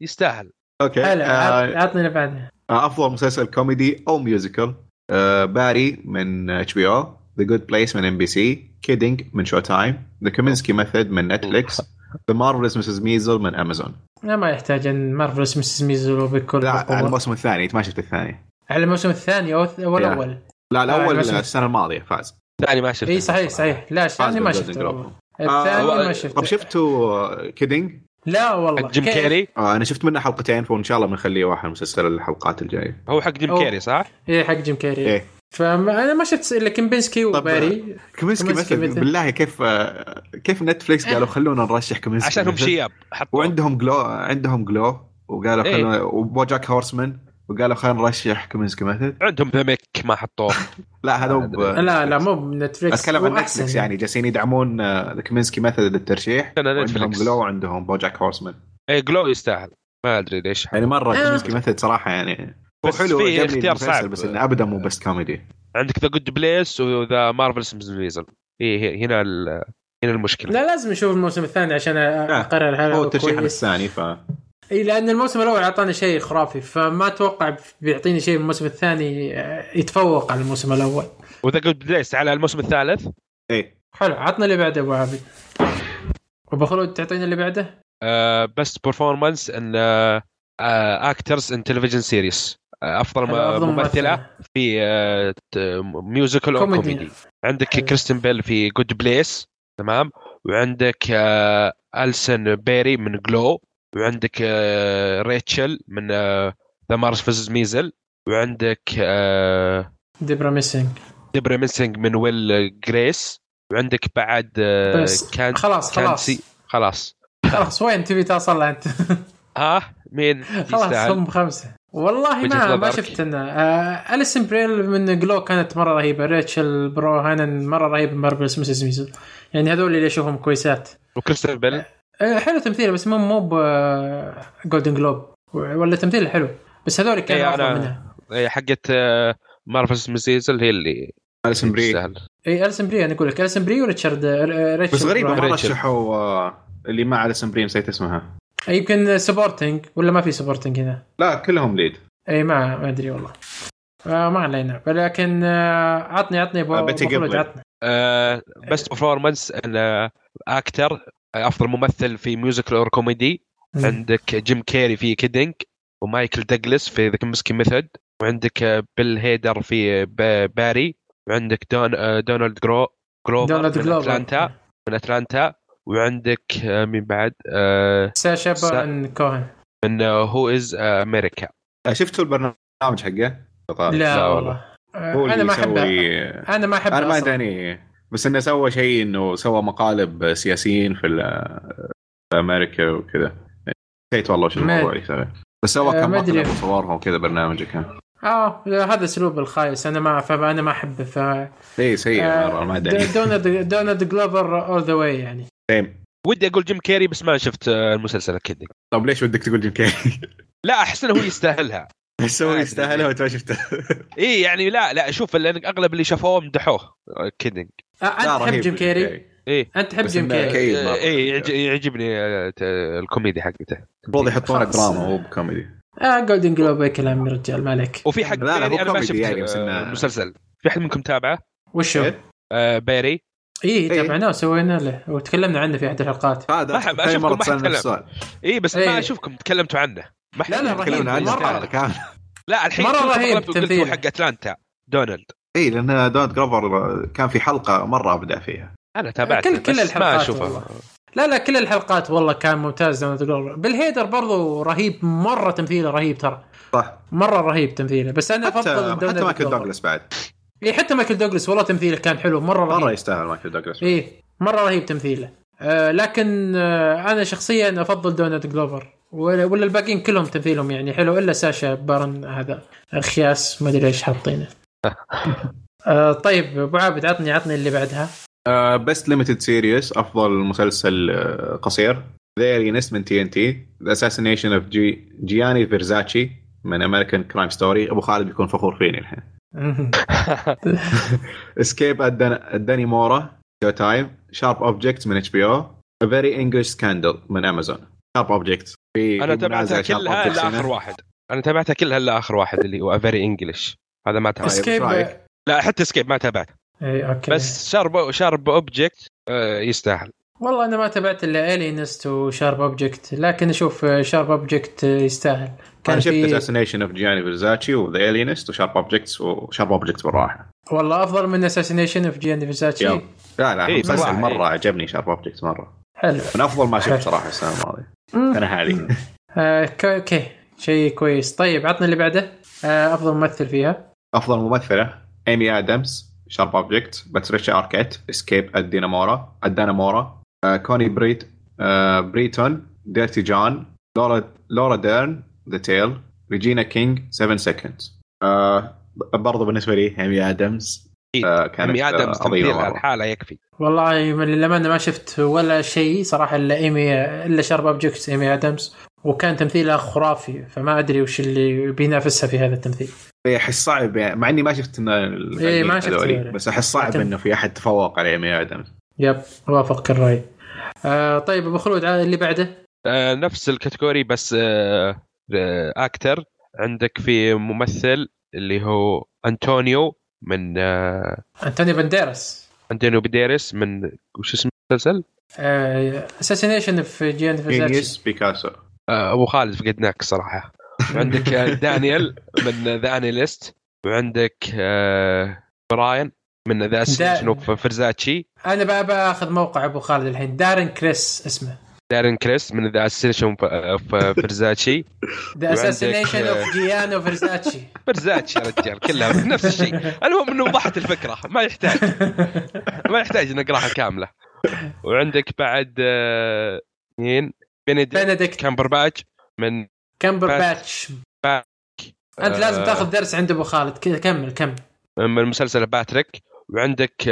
فيستاهل. أوكي هلا عط- آه، عطني اللي بعده أفضل مسلسل كوميدي أو musical آه، باري من HBO The Good Place من NBC Kidding من Showtime The Kominsky Method من نتفليكس The Marvelous Mrs. Maisel من امازون لا ما يحتاج إن مارفلس مسز ميزل بكل لا على. الموسم الثاني أنت ما شفت الثاني. على الموسم الثاني أو الأول. لا الأول السنة الماضية فاز. ثاني ما شفته. إي صحيح صحيح. لا الثاني ما شفته. الثاني آه، ما شفته. طب شفتوا Kidding؟ لا والله. حق جيم؟ كيري؟ آه أنا شفت منه حلقتين فإن شاء الله بنخليه واحد من مسلسل الحلقات الجاية. هو حق جيم. كيري صح؟ إيه حق جيم كيري. إيه. فانا ما شفت الا كومينسكي طب، وباري. Kominsky Method Meth- بالله كيف كيف نتفليكس قالوا خلونا نرشح كومينسكي عشانهم. شياب حطوا وعندهم GLOW عندهم GLOW وقالوا إيه. خلونا وبوجاك هورسمان وقالوا خلينا نرشح Kominsky Method عندهم The Mick ما حطوه. لا هذا مو ب- لا لا مو بنتفلكس أتكلم عن نتفلكس يعني جالسين يدعمون آه، Kominsky Method للترشيح. نتفلكس. GLOW وعندهم بوجاك هورسمان. اي GLOW يستاهل. ما أدري ليش. يعني مرة آه. Kominsky Method صراحة يعني هو بس حلو في عجبني اختيار صعب. بس إنه ابدا مو بس كوميدي. عندك The Good Place و The Marvelous Maisel اي هنا ال- هنا المشكلة. لا لازم نشوف الموسم الثاني عشان أقرر هل هو الترشيح الثاني ف إي لأن الموسم الأول اعطاني شيء خرافي فما أتوقع بيعطيني شيء الموسم الثاني آه، يتفوق على الموسم الأول. و The Good Place على الموسم الثالث؟ إيه حلو عطنا اللي بعده أبو عابد. أبو خلود تعطيني اللي بعده؟ Best performance in actress in television series أفضل ممثلة في musical أو كوميدي. عندك حلو. كريستن بيل في Good Place تمام؟ وعندك آه، ألسن بري من GLOW وعندك آه، ريتشل من The Marvelous Maisel وعندك آه، ديبرا ميسنج ديبرا ميسنج من ويل جريس وعندك بعد آه، بس كان خلاص خلاص. خلاص. خلاص وين تبي توصل أنت؟ ها؟ مين؟ خلاص هم خمسة. والله ما ما. شفت إنه آه اليسن بري من GLOW كانت مرة رهيبة ريتشل بروسناهان مرة رهيبة Marvelous Mrs. Maisel يعني هذول اللي أشوفهم كويسات. وكريستن بيل؟ آه حلو تمثيله بس مو مو Golden Globe ولا تمثيله حلو بس هذول كانوا إيه، أفضل منها. إيه، حقت Marvelous Maisel هي اللي اليسون بري. تستاهل اي أليسن بري أنا أقول لك. أليسن بري وريتشارد آه، ريتشل بس غريبة ريتشل. رشحوا آه، اللي مع اليسون بري نسيت اسمها. يمكن supporting ولا ما في supporting هنا؟ لا كلهم lead أي ما ما أدري والله. آه ما علينا. ولكن آه عطني عطني ابو آه، جيبلن. عطني Best performance in actor أفضل ممثل في musical اور كوميدي. عندك جيم كيري في Kidding ومايكل دوغلاس في The Kominsky Method وعندك آه، بيل هيدر في باري وعندك دون آه، دونالد جلو جلوفر دونالد من اتلانتا من اتلانتا وعندك آه، مين بعد آه، ساشا سا- بارن كوهن من Who Is America. آه، شفتوا البرنامج حقه؟ لا, لا والله. آه هو أنا اللي ما أحبه. يسوي أنا ما أحبه أنا ما. أدري بس إنه سوى شيء إنه سوى مقالب سياسيين في, أمريكا وكذا. نسيت والله ما- الموضوع بس سوى آه، كم. مقلب وصورهم وكذا برنامجه كان. آه هذا أسلوب الخايس. أنا ما فانا ما أحبه ف اي سيء مرة ما أدري. دونالد دونالد جلوفر all the way يعني. same. ودي أقول جيم كيري بس ما شفت آه، المسلسل Kidding طب ليش ودك تقول جيم كيري؟ لا أحس إنه هو يستاهلها. بس هو. يستاهلها وأنت ما شفته اي يعني لا لا شوف لأن أغلب اللي شافوه مدحوه. Kidding آه لا، انت تحب جيم كيري؟ إيه. أنت تحب جيم كيري. اي يعج- يعجبني آه، ت- الكوميدي حقته. المفروض يحطونه. دراما مو بكوميدي. آه جولدن جلوب أي كلام يا رجال ما عليك. وفي حق لا، لا، هو أنا ما كوميدي شفت يعني، آه، المسلسل في احد منكم تابعه؟ وشو؟ إيه؟ آه، بيري. إي إيه. تابعناه وسوينا له وتكلمنا عنه في أحد الحلقات هذا ما مرة ما تسالنا نفس أتكلم. السؤال إي بس إيه. ما أشوفكم تكلمتوا عنه ما لا، لا، حد- رهيب. كامله لا الحين كلكم رهيب تمثيله. حق أتلانتا دونالد إي لأن دونت جروفر كان في حلقة مرة أبدع فيها أنا تابعت كل- كل ما الحلقات أشوفه والله. لا لا كل الحلقات والله كان ممتاز دونالد بيل هيدر برضو رهيب مرة تمثيله رهيب ترى صح مرة رهيب تمثيله بس أنا حتى أفضل حتى دونالد مايكل. دوغلاس بعد اي حتى مايكل دوغلاس والله تمثيله كان حلو. مرة مرة رهيب يستاهل مايكل دوغلاس. إيه مرة رهيب تمثيله. آه لكن آه أنا شخصيا أفضل دونالد جلوفر. ولا, ولا الباقيين كلهم تمثيلهم يعني حلو إلا ساشا بارن هذا خياس ما أدري إيش حاطينه. آه طيب أبو عابد عطني عطني اللي بعدها. Best Limited Series أفضل مسلسل آه، قصير. The Alienist من تي ان تي The Assassination of جي جياني فيرزاتشي من American Crime Story أبو خالد بيكون فخور فيني الحين. Escape at Dannemora شو تايم Sharp Objects من اتش بي أو A very English Scandal من امازون Sharp Objects في أنا تابعتها Sharp كلها Objects إلا. آخر واحد. أنا تابعتها كلها إلا آخر واحد اللي هو Very English هذا ما تابعته. Escape؟ لا حتى Escape ما تابعته. اي okay. بس Sharp Sharp Objects يستاهل. والله أنا ما تابعت إلا Alienist و Sharp Objects لكن أشوف Sharp Objects يستاهل. كان أنا شفت في Assassination of جياني فيرزاتشي و The Alienist و Sharp Objects و Sharp Objects بالراحه والله أفضل من Assassination of جياني فيرزاتشي يلا. لا لا إيه، صراحة، مرة إيه. عجبني Sharp Objects مرة. حلو. من أفضل ما. شفت صراحة السنة الماضية. السنة هذه آه، okay. شيء كويس. طيب عطنا اللي بعده. آه، أفضل ممثل فيها. أفضل ممثلة. ايمي ادمز Sharp Objects باتريشا أركيت Escape at Dannemora at Dannemora آه، كوني بريت آه، بريتون Dirty John لورا لورا ديرن The Tale ريجينا كينج 7 Seconds برضو بالنسبة لي ايمي ادمز آه، كانت ايمي ادمز آه، مرة. الحالة يكفي. والله من للامانه ما شفت ولا شيء صراحة إلا ايمي إلا Sharp Objects ايمي ادمز وكان تمثيلها خرافي فما أدري وش اللي بينافسها في هذا التمثيل. أحس صعب يعني مع إني ما شفت إن إيه، ما شفت هذولي،. بس أحس صعب لكن- إنه في أحد تفوق على ايمي ادمز Yep وافقك الرأي. آه طيب أبو خلود على اللي بعده؟ آه، نفس ال category بس آه، آه، actor. عندك في ممثل اللي هو انطونيو من آه، انتوني بانديراس انطونيو بيديريس من وش اسم المسلسل؟ Assassination of جياني فيرزاتشي بيكاسو آه، أبو خالد فقدناك صراحة. وعندك آه، دانيال من The Alienist وعندك آه، براين من The Assassination of فرزاتشي أنا بقى باخذ موقع أبو خالد الحين. دارين كريس اسمه. دارين كريس من The Assassination of فرزاتشي The آه، of جيانو فيرزاتشي فرزاتشي يا رجال كلها نفس الشيء. المهم إنه وضحت الفكرة ما يحتاج. ما يحتاج نقراها كاملة. وعندك بعد آه، مين؟ بنديكت بنديكت كامبرباتش من كامبر بات- باتش بات- أنت لازم آه، تاخذ درس عند أبو خالد. كذا كمل كمل. من مسلسل باتريك. وعندك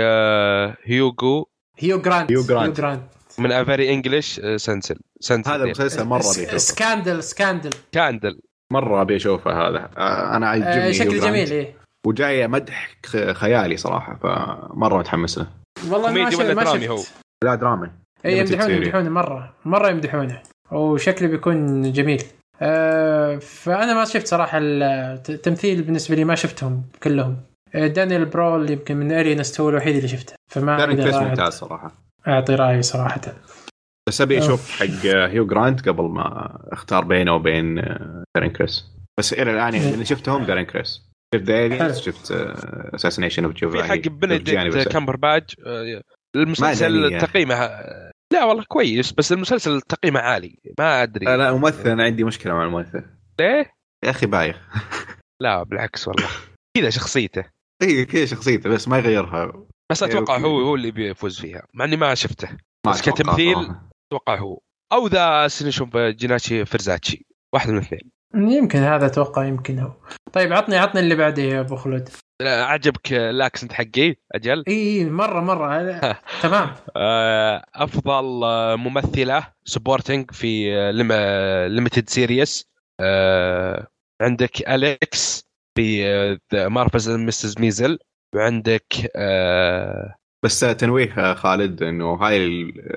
هيوغو هيو جرانت هيو جرانت. من A Very English سنسل سنسل هذا المسلسل مرة أبي Scandal Scandal. Scandal مرة أبي أشوفه هذا. آه، أنا آه عجبني شكل هيو جرانت. جميل إيه. وجاي مدح خيالي صراحة فمرة متحمس له والله ما شفت ما دراما شفت. هو؟ لا دراما اي يمدحونه. يمدحونه مرة مرة يمدحونه. وشكله بيكون جميل. آه فأنا ما شفت صراحة التمثيل بالنسبة لي ما شفتهم كلهم. آه، دانيال برول يمكن من Alienist هو الوحيد اللي شفته. فما كريس أعد- ممتاز صراحة. أعطي رأيي صراحة. بس ابي. أشوف حق هيو جرانت قبل ما أختار بينه وبين دارين كريس. بس إلى الآن يعني اللي شفتهم دارين كريس. شفت The شفت Assassination of في جوفاني حق بنديكت كامبرباتش آه، المسلسل دنيا. تقييمه لا والله كويس بس المسلسل تقييمه عالي. ما أدري. لا لا ممثل أنا عندي مشكلة مع الممثل. ليه؟ يا أخي بايخ. لا بالعكس والله. كذا شخصيته. اي كذا شخصيته بس ما يغيرها. بس أتوقع okay. هو هو اللي بيفوز فيها مع إني ما شفته. ما بس كتمثيل. أتوقع هو. أو The Assassination جيناتشي فرزاتشي واحد من الاثنين. يمكن هذا أتوقع يمكن هو. طيب عطني عطني اللي بعده يا أبو خلود. لا، عجبك ال accent حقي؟ أجل. إي إي مره مرة. هذا- تمام. آه، أفضل آه، ممثلة supporting في limited series عندك أليكس في Marvelous Mrs. Maisel وعندك آه، بس تنويه آه، خالد انه هاي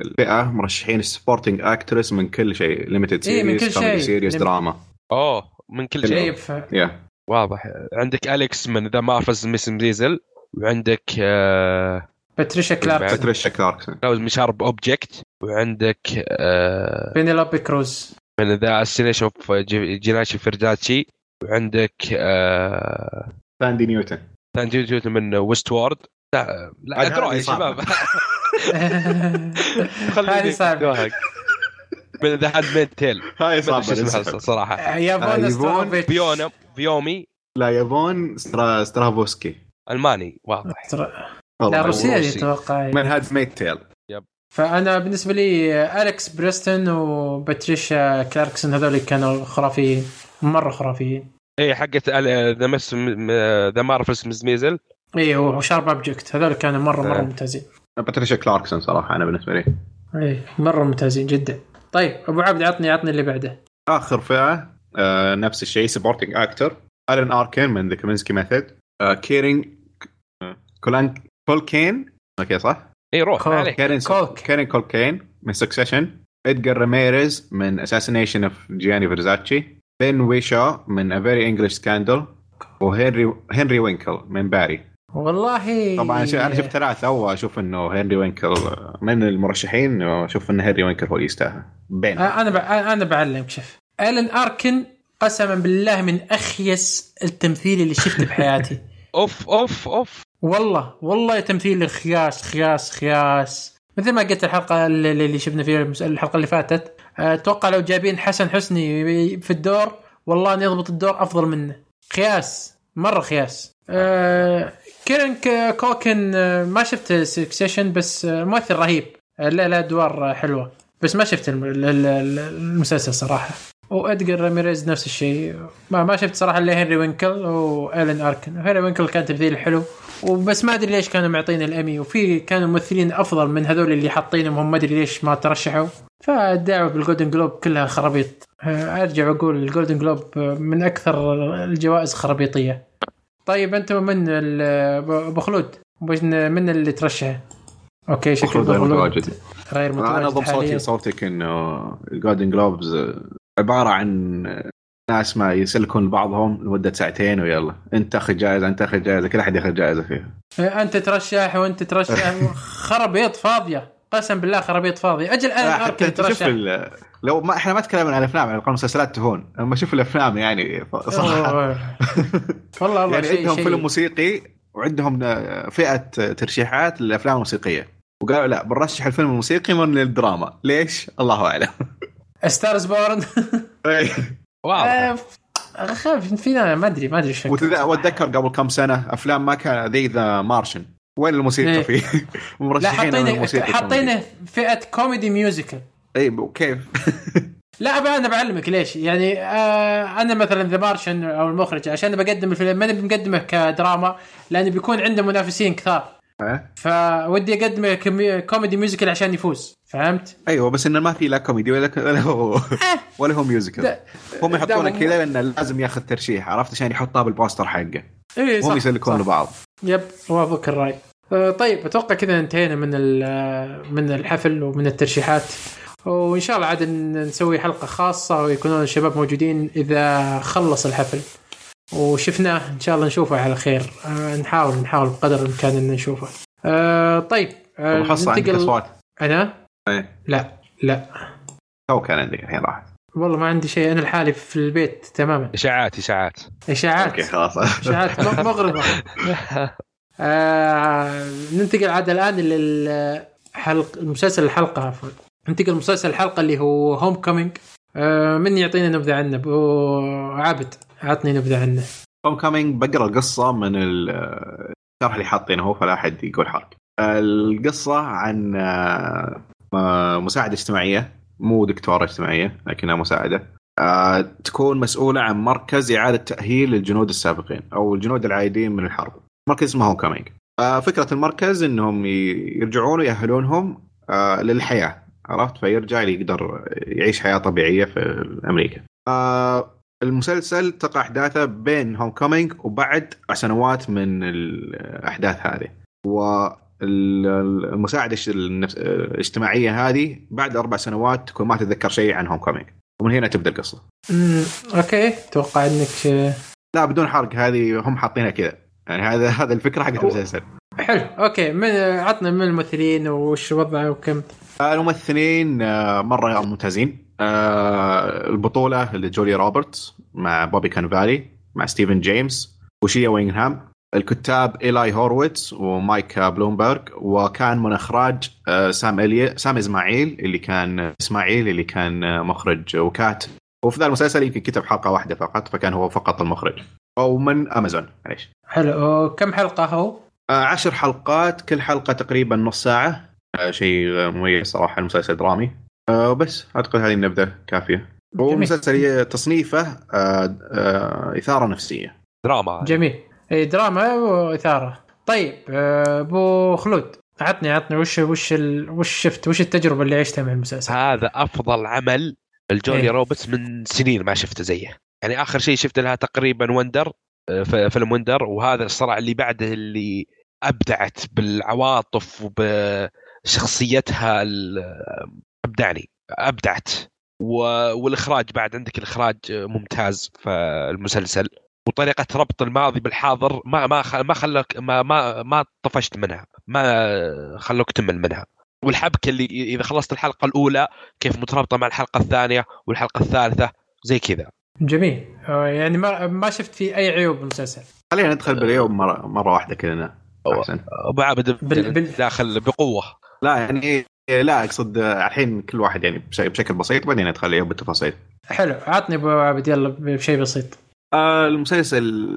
الفئه مرشحين supporting actress من كل شيء limited إيه، من series كل شيء. series Limited. دراما اوه من كل شيء طيب ف... يا واضح عندك اليكس من The Marvelous Mrs. Maisel وعندك آه، باتريشا كلاركسون باتريشا كلاركسون من Sharp Objects وعندك آه، بينيلوبي كروز من The Assassination of جيناشي فرداتشي وعندك آه، ساندي نيوتن ثاني جزء من Westworld لا هذه يا. شباب. خليني أتوهق. من The Handmaid's Tale هاي صعبة. صراحة. يابون آه، سترافيتش فيونا فيومي لا يابون سترا سترافوسكي ألماني واضح. لا روسي. أتوقع. من Handmaid's Tale فأنا بالنسبة لي اليكس بريستون وباتريشا كلاركسون هذول كانوا خرافيين مرة خرافيين. اي إيه، حقت The Mrs. The Marvelous Mrs. Maisel. اي و Sharp Objects هذول كانوا مرة مرة آه. ممتازين. باتريشا كلاركسون صراحة أنا بالنسبة لي. اي مرة ممتازين جدا. طيب أبو عبد عطني عطني اللي بعده. آخر فئة آه نفس الشيء supporting actor ألين اركن من The Kominsky Method آه كيرينج آه، كولان كولكين okay صح؟ اي روح كول. كيرين كولك. كيرين كولكين من Succession ادجار راميريز من assassination of جياني فيرزاتشي بن ويشا من a very English scandal وهنري هنري وينكل من باري والله طبعا أنا شفت ثلاثة. واشوف إنه هنري وينكل من المرشحين؟ أشوف إن هنري وينكل هو اللي يستاهل. بين أنا ب... أنا بعلمك شوف. الين اركن قسما بالله من أخيس التمثيل اللي شفته بحياتي. أوف أوف أوف. والله والله تمثيل خياس خياس خياس. مثل ما قلت الحلقة اللي, شفنا فيها الحلقة اللي فاتت. أتوقع لو جايبين حسن حسني في الدور والله انه يضبط الدور أفضل منه. خياس مرة خياس. أه كيرن كوكن آه، ما شفت succession بس آه، ممثل رهيب. آه، لا لا أدوار آه، حلوة. بس ما شفت الم- ال- ال- ال- المسلسل صراحة. وادجر راميريز نفس الشيء. ما ما شفت صراحة إلا هنري وينكل والين أركن. هنري وينكل كان تمثيل حلو. وبس ما أدري ليش كانوا معطين الإيمي. وفي كانوا ممثلين أفضل من هذول اللي حاطينهم. هم ما أدري ليش ما ترشحوا. فالدعوه بال golden globe كلها خرابيط. أرجع وأقول ال golden globe من أكثر الجوائز خرابيطية. طيب أنتم من ال- أبو خلود. من من اللي ترشحه؟ أوكي شكل المفروض غير ابو خلود. متواجد. أنا ضم صوتي صوتك إنه ال golden globes عبارة عن ناس ما يسلكون بعضهم لمدة ساعتين ويلا. أنت تاخذ جائزة أنت تاخذ جائزة كل أحد ياخذ جائزة فيها. أنت ترشح وأنت ترشح. خرابيط فاضية. قسم بالله خرابيط فاضيه أجل ألن اركن شوف ترشح. لو ما إحنا ما تكلمنا عن الافلام عن المسلسلات تهون. أما شوف الأفلام يعني صراحة. والله والله يعني عندهم فيلم موسيقي وعندهم فئة ترشيحات للأفلام الموسيقية. وقالوا لا بنرشح الفيلم الموسيقي من الدراما. ليش؟ الله أعلم. ستارز بورن واضح اخاف فينا ما أدري ما أدري إيش وتذ- وأتذكر قبل كم سنة أفلام ما كان ذي ذا مارشن وين الموسيقى إيه. فيه؟ لا الموسيقى حاطينه فئة كوميدي ميوزيكال اي وكيف؟ لا أنا بعلمك ليش يعني آه أنا مثلا the martian أو المخرج عشان بقدم الفيلم ماني مقدمه كدراما لأنه بيكون عنده منافسين كثار؟ فودي اقدمه كمي- comedy musical عشان يفوز فهمت؟ أيوه بس إنه ما في لا كوميدي ولا ولا هو ولا هو musical. هم يحطونه كذا لأنه لازم ياخذ ترشيح عرفت؟ عشان يحطها بالبوستر حقه. اي صح هم يسلكون. لبعض. يب اوافقك الرأي. آه، طيب أتوقع كذا انتهينا من من الحفل ومن الترشيحات. وإن شاء الله عاد نسوي حلقة خاصة ويكونون الشباب موجودين إذا خلص الحفل. وشفناه. إن شاء الله نشوفه على خير. آه، نحاول نحاول بقدر الإمكان إن نشوفه. آه، طيب. آه، وحصل عندك ننتقل- أصوات. أنا؟ إيه. لا. لا. تو كان عندك الحين راحت والله ما عندي شيء. أنا لحالي في البيت تماما. اشاعات إشاعات. إشاعات. أوكي خلاص. إشاعات. مغرضه آه ننتقل عاد الآن للحلق المسلسل الحلقة عفوا. ننتقل لمسلسل الحلقة اللي هو homecoming آه من يعطينا نبذة عنه؟ أبو عابد عطني نبذة عنه. homecoming بقرأ القصة من ال- الشرح اللي حاطينه هو فلا أحد يقول حرق. القصة عن آه، مساعدة اجتماعية مو دكتورة اجتماعية لكنها مساعدة. آه، تكون مسؤولة عن مركز إعادة تأهيل للجنود السابقين أو الجنود العايدين من الحرب. مركز اسمه homecoming فكرة المركز إنهم يرجعون ويأهلونهم للحياة. عرفت؟ فيرجع يقدر يعيش حياة طبيعية في أمريكا. آه، المسلسل تقع أحداثه بين homecoming وبعد سنوات من الأحداث هذه. والمساعدة الاجتماعية هذه بعد أربع سنوات تكون ما تتذكر شيء عن homecoming ومن هنا تبدأ القصة. مم، أوكي. أتوقع إنك آه، لا بدون حرق. هذه هم حاطينها كذا. يعني هذا هذا الفكرة حقت المسلسل. حلو. أوكي. من عطنا من الممثلين وش وضعه وكم. الممثلين آه، مرة ممتازين. آه، البطولة لجوليا روبرتس مع بوبي كانافالي مع ستيفن جيمس وشيا وينغهام. الكتاب إيلاي هورويتس ومايك بلومبرغ. وكان من إخراج آه، سام إلي... سام إسماعيل اللي كان إسماعيل اللي كان مخرج وكاتب وفي ذا المسلسل يمكن كتب حلقة واحدة فقط فكان هو فقط المخرج. أو من أمازون. معليش. حلو. كم حلقة هو؟ عشر حلقات كل حلقة تقريبا نص ساعة. شيء آه، مميز صراحة المسلسل درامي. آه، بس أعتقد هذه النبذة كافية. هو. مسلسل تصنيفه آه، آه، إثارة نفسية. دراما. جميل. إي دراما وإثارة. طيب آه، أبو خلود عطني عطني وش وش ال... وش شفت؟ وش التجربة اللي عشتها مع المسلسل؟ هذا أفضل عمل لجوليا إيه. روبرتس من سنين ما شفته زيه. يعني آخر شيء شفت لها تقريبا wonder آه، ف- فيلم wonder وهذا الصراع اللي بعده اللي أبدعت بالعواطف وبشخصيتها ال- أبدعني أبدعت. والإخراج بعد عندك الإخراج ممتاز في المسلسل. وطريقة ربط الماضي بالحاضر ما ما خ- ما خلوك ما ما ما طفشت منها ما خلوك تمل منها. والحبكة اللي إذا خلصت الحلقة الأولى كيف مترابطة مع الحلقة الثانية والحلقة الثالثة زي كذا. جميل. آه، يعني ما ما شفت فيه أي عيوب بالمسلسل. خلينا ندخل باليوم مره مرة واحدة أحسن. أبو عابد بال- بال- داخل بقوة. لا يعني لا أقصد الحين كل واحد يعني بش- بشكل بسيط بعدين ندخل اليوم بالتفاصيل حلو. عطني أبو عابد يلا بشيء بسيط. آه، المسلسل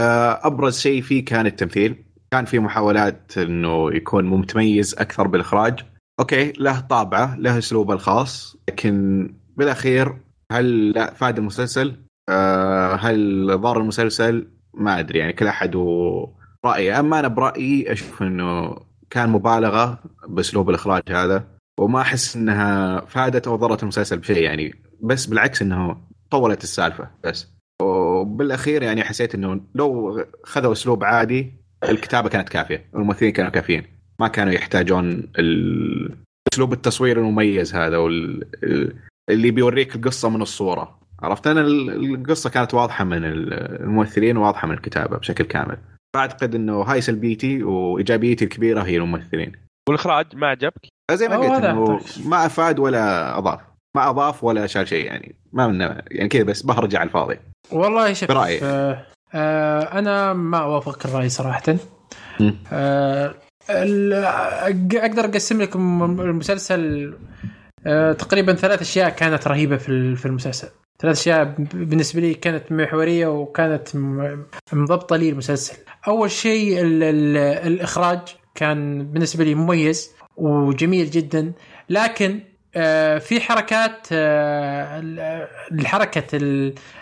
آه، أبرز شيء فيه كان التمثيل. كان في محاولات إنه يكون متميز أكثر بالإخراج. أوكي له طابعة له أسلوبه الخاص لكن بالأخير هل لا فاد المسلسل؟ آه هل ضار المسلسل؟ ما أدري يعني كل أحد ورأيه. أما أنا برأيي أشوف إنه كان مبالغة بأسلوب الإخراج هذا وما أحس إنها فادت أو ضرت المسلسل بشيء يعني بس بالعكس انه طولت السالفة بس. وبالأخير يعني حسيت إنه لو خذوا أسلوب عادي الكتابة كانت كافية والممثلين كانوا كافيين. ما كانوا يحتاجون أسلوب التصوير المميز هذا اللي بيوريك القصة من الصورة. عرفت؟ أنا القصة كانت واضحة من الممثلين وواضحه من الكتابة بشكل كامل. فاعتقد إنه هاي سلبيتي وإيجابيتي الكبيرة هي الممثلين. والإخراج ما عجبك؟ زي ما قلت إنه ما أفاد ولا أضاف. ما أضاف ولا شال شيء يعني. ما من يعني كذا بس بهرج على الفاضي. والله شوف برأيي آه آه أنا ما اوافقك الرأي صراحة. آه أقدر أقسم لكم المسلسل آه تقريبا ثلاث أشياء كانت رهيبة في في المسلسل. ثلاث أشياء بالنسبة لي كانت محورية وكانت مضبطه لي المسلسل. أول شيء ال ال الإخراج كان بالنسبة لي مميز وجميل جدا. لكن آه، في حركات آه، الحركه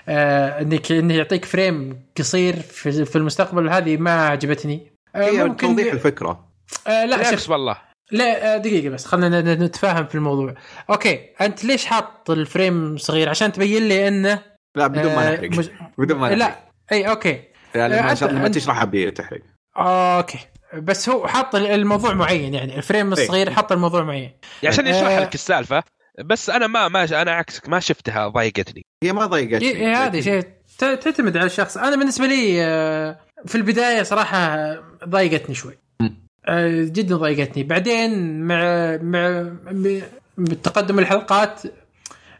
آه، انك إنه يعطيك frame قصير في المستقبل. هذه ما عجبتني. هي ممكن توضيح الفكرة. لا شوف. والله لا دقيقة بس خلينا نتفاهم في الموضوع. أوكي أنت ليش حاط ال frame صغير؟ عشان تبين لي إنه لا بدون ما نحرق. مج... بدون ما نحرق. لا إي أوكي. يعني ما شاء الله ما تشرح تحرق. أوكي. بس هو حط الموضوع معين يعني ال frame إيه. الصغير حط الموضوع معين. يعني عشان يشرح لك السالفة بس أنا ما ما أنا عكسك ما شفتها ضايقتني. هي ما ضايقتني. هذا شيء تعتمد على الشخص. أنا بالنسبة لي آه، في البداية صراحة ضايقتني شوي. آه، جدا ضايقتني. بعدين مع مع بتقدم الحلقات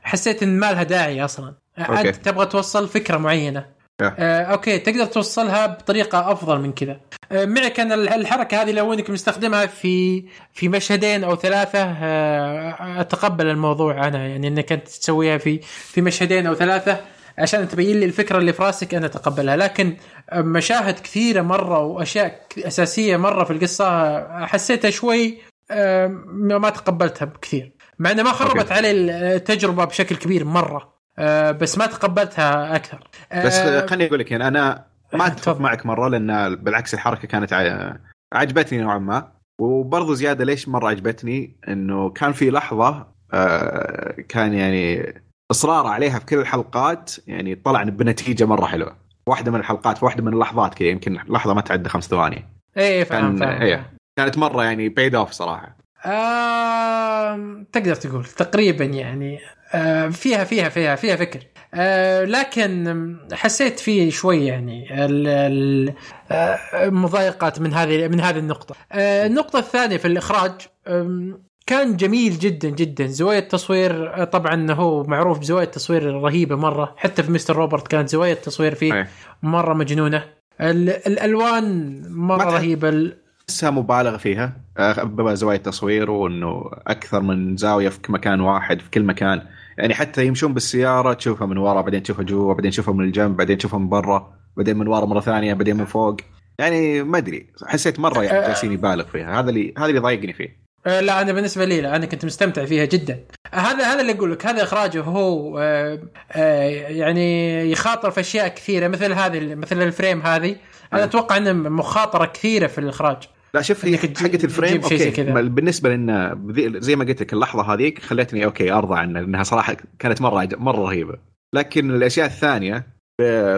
حسيت إن ما لها داعي أصلا. okay. انت تبغى توصل فكرة معينة. آه okay تقدر توصلها بطريقة أفضل من كذا. آه معي كان الحركة هذه لو إنك مستخدمها في في مشهدين أو ثلاثة آه أتقبل الموضوع أنا يعني إنك أنت تسويها في في مشهدين أو ثلاثة. عشان تبين لي الفكرة اللي في راسك أنا اتقبلها لكن مشاهد كثيرة مرة وأشياء أساسية مرة في القصة حسيتها شوي آه، ما تقبلتها بكثير. مع انه ما خربت علي التجربة بشكل كبير مرة آه بس ما تقبلتها أكثر. آه بس خليني أقول لك يعني أنا ما أتفق معك مرة لأن بالعكس الحركة كانت عجبتني نوعا ما. وبرضه زيادة ليش مرة عجبتني إنه كان في لحظة آه كان يعني إصرار عليها في كل الحلقات يعني طلع بنتيجة مرة حلوة. واحدة من الحلقات في واحدة من اللحظات كذا يمكن لحظة ما تعدى خمس ثواني. إيه فاهم فاهم هي كانت مرة يعني بيد اوف صراحة. آه، تقدر تقول تقريبا يعني آه، فيها فيها فيها فيها فكر. آه، لكن حسيت فيه شوي يعني المضايقات من هذه من هذه النقطة. النقطة الثانية في الإخراج كان جميل جدا جدا. زوايا التصوير طبعا هو معروف بزوايا التصوير الرهيبة مرة. حتى في مستر روبرت كانت زوايا التصوير فيه مرة مجنونة. الألوان مرة رهيبة. تحسها مبالغ فيها. بزوايا التصوير وإنه أكثر من زاوية في مكان واحد في كل مكان. يعني حتى يمشون بالسيارة تشوفها من ورا بعدين تشوفها جوا بعدين تشوفها من الجنب بعدين تشوفها من برا بعدين من ورا مرة ثانية بعدين من فوق. يعني ما أدري حسيت مرة يعني جالسين يبالغ فيها. هذا اللي هذا اللي ضايقني فيه. لا أنا بالنسبة لي لا أنا كنت مستمتع فيها جدا. هذا هذا اللي أقول لك. هذا إخراجه هو آه آه يعني يخاطر في أشياء كثيرة مثل هذه مثل ال frame هذه. أنا أتوقع إنه مخاطرة كثيرة في الإخراج. لا شوف هي حقت ال frame okay. بالنسبة لنا زي ما قلت لك اللحظة هذيك خلتني okay أرضى عنها لأنها صراحة كانت مرة مرة رهيبة. لكن الأشياء الثانية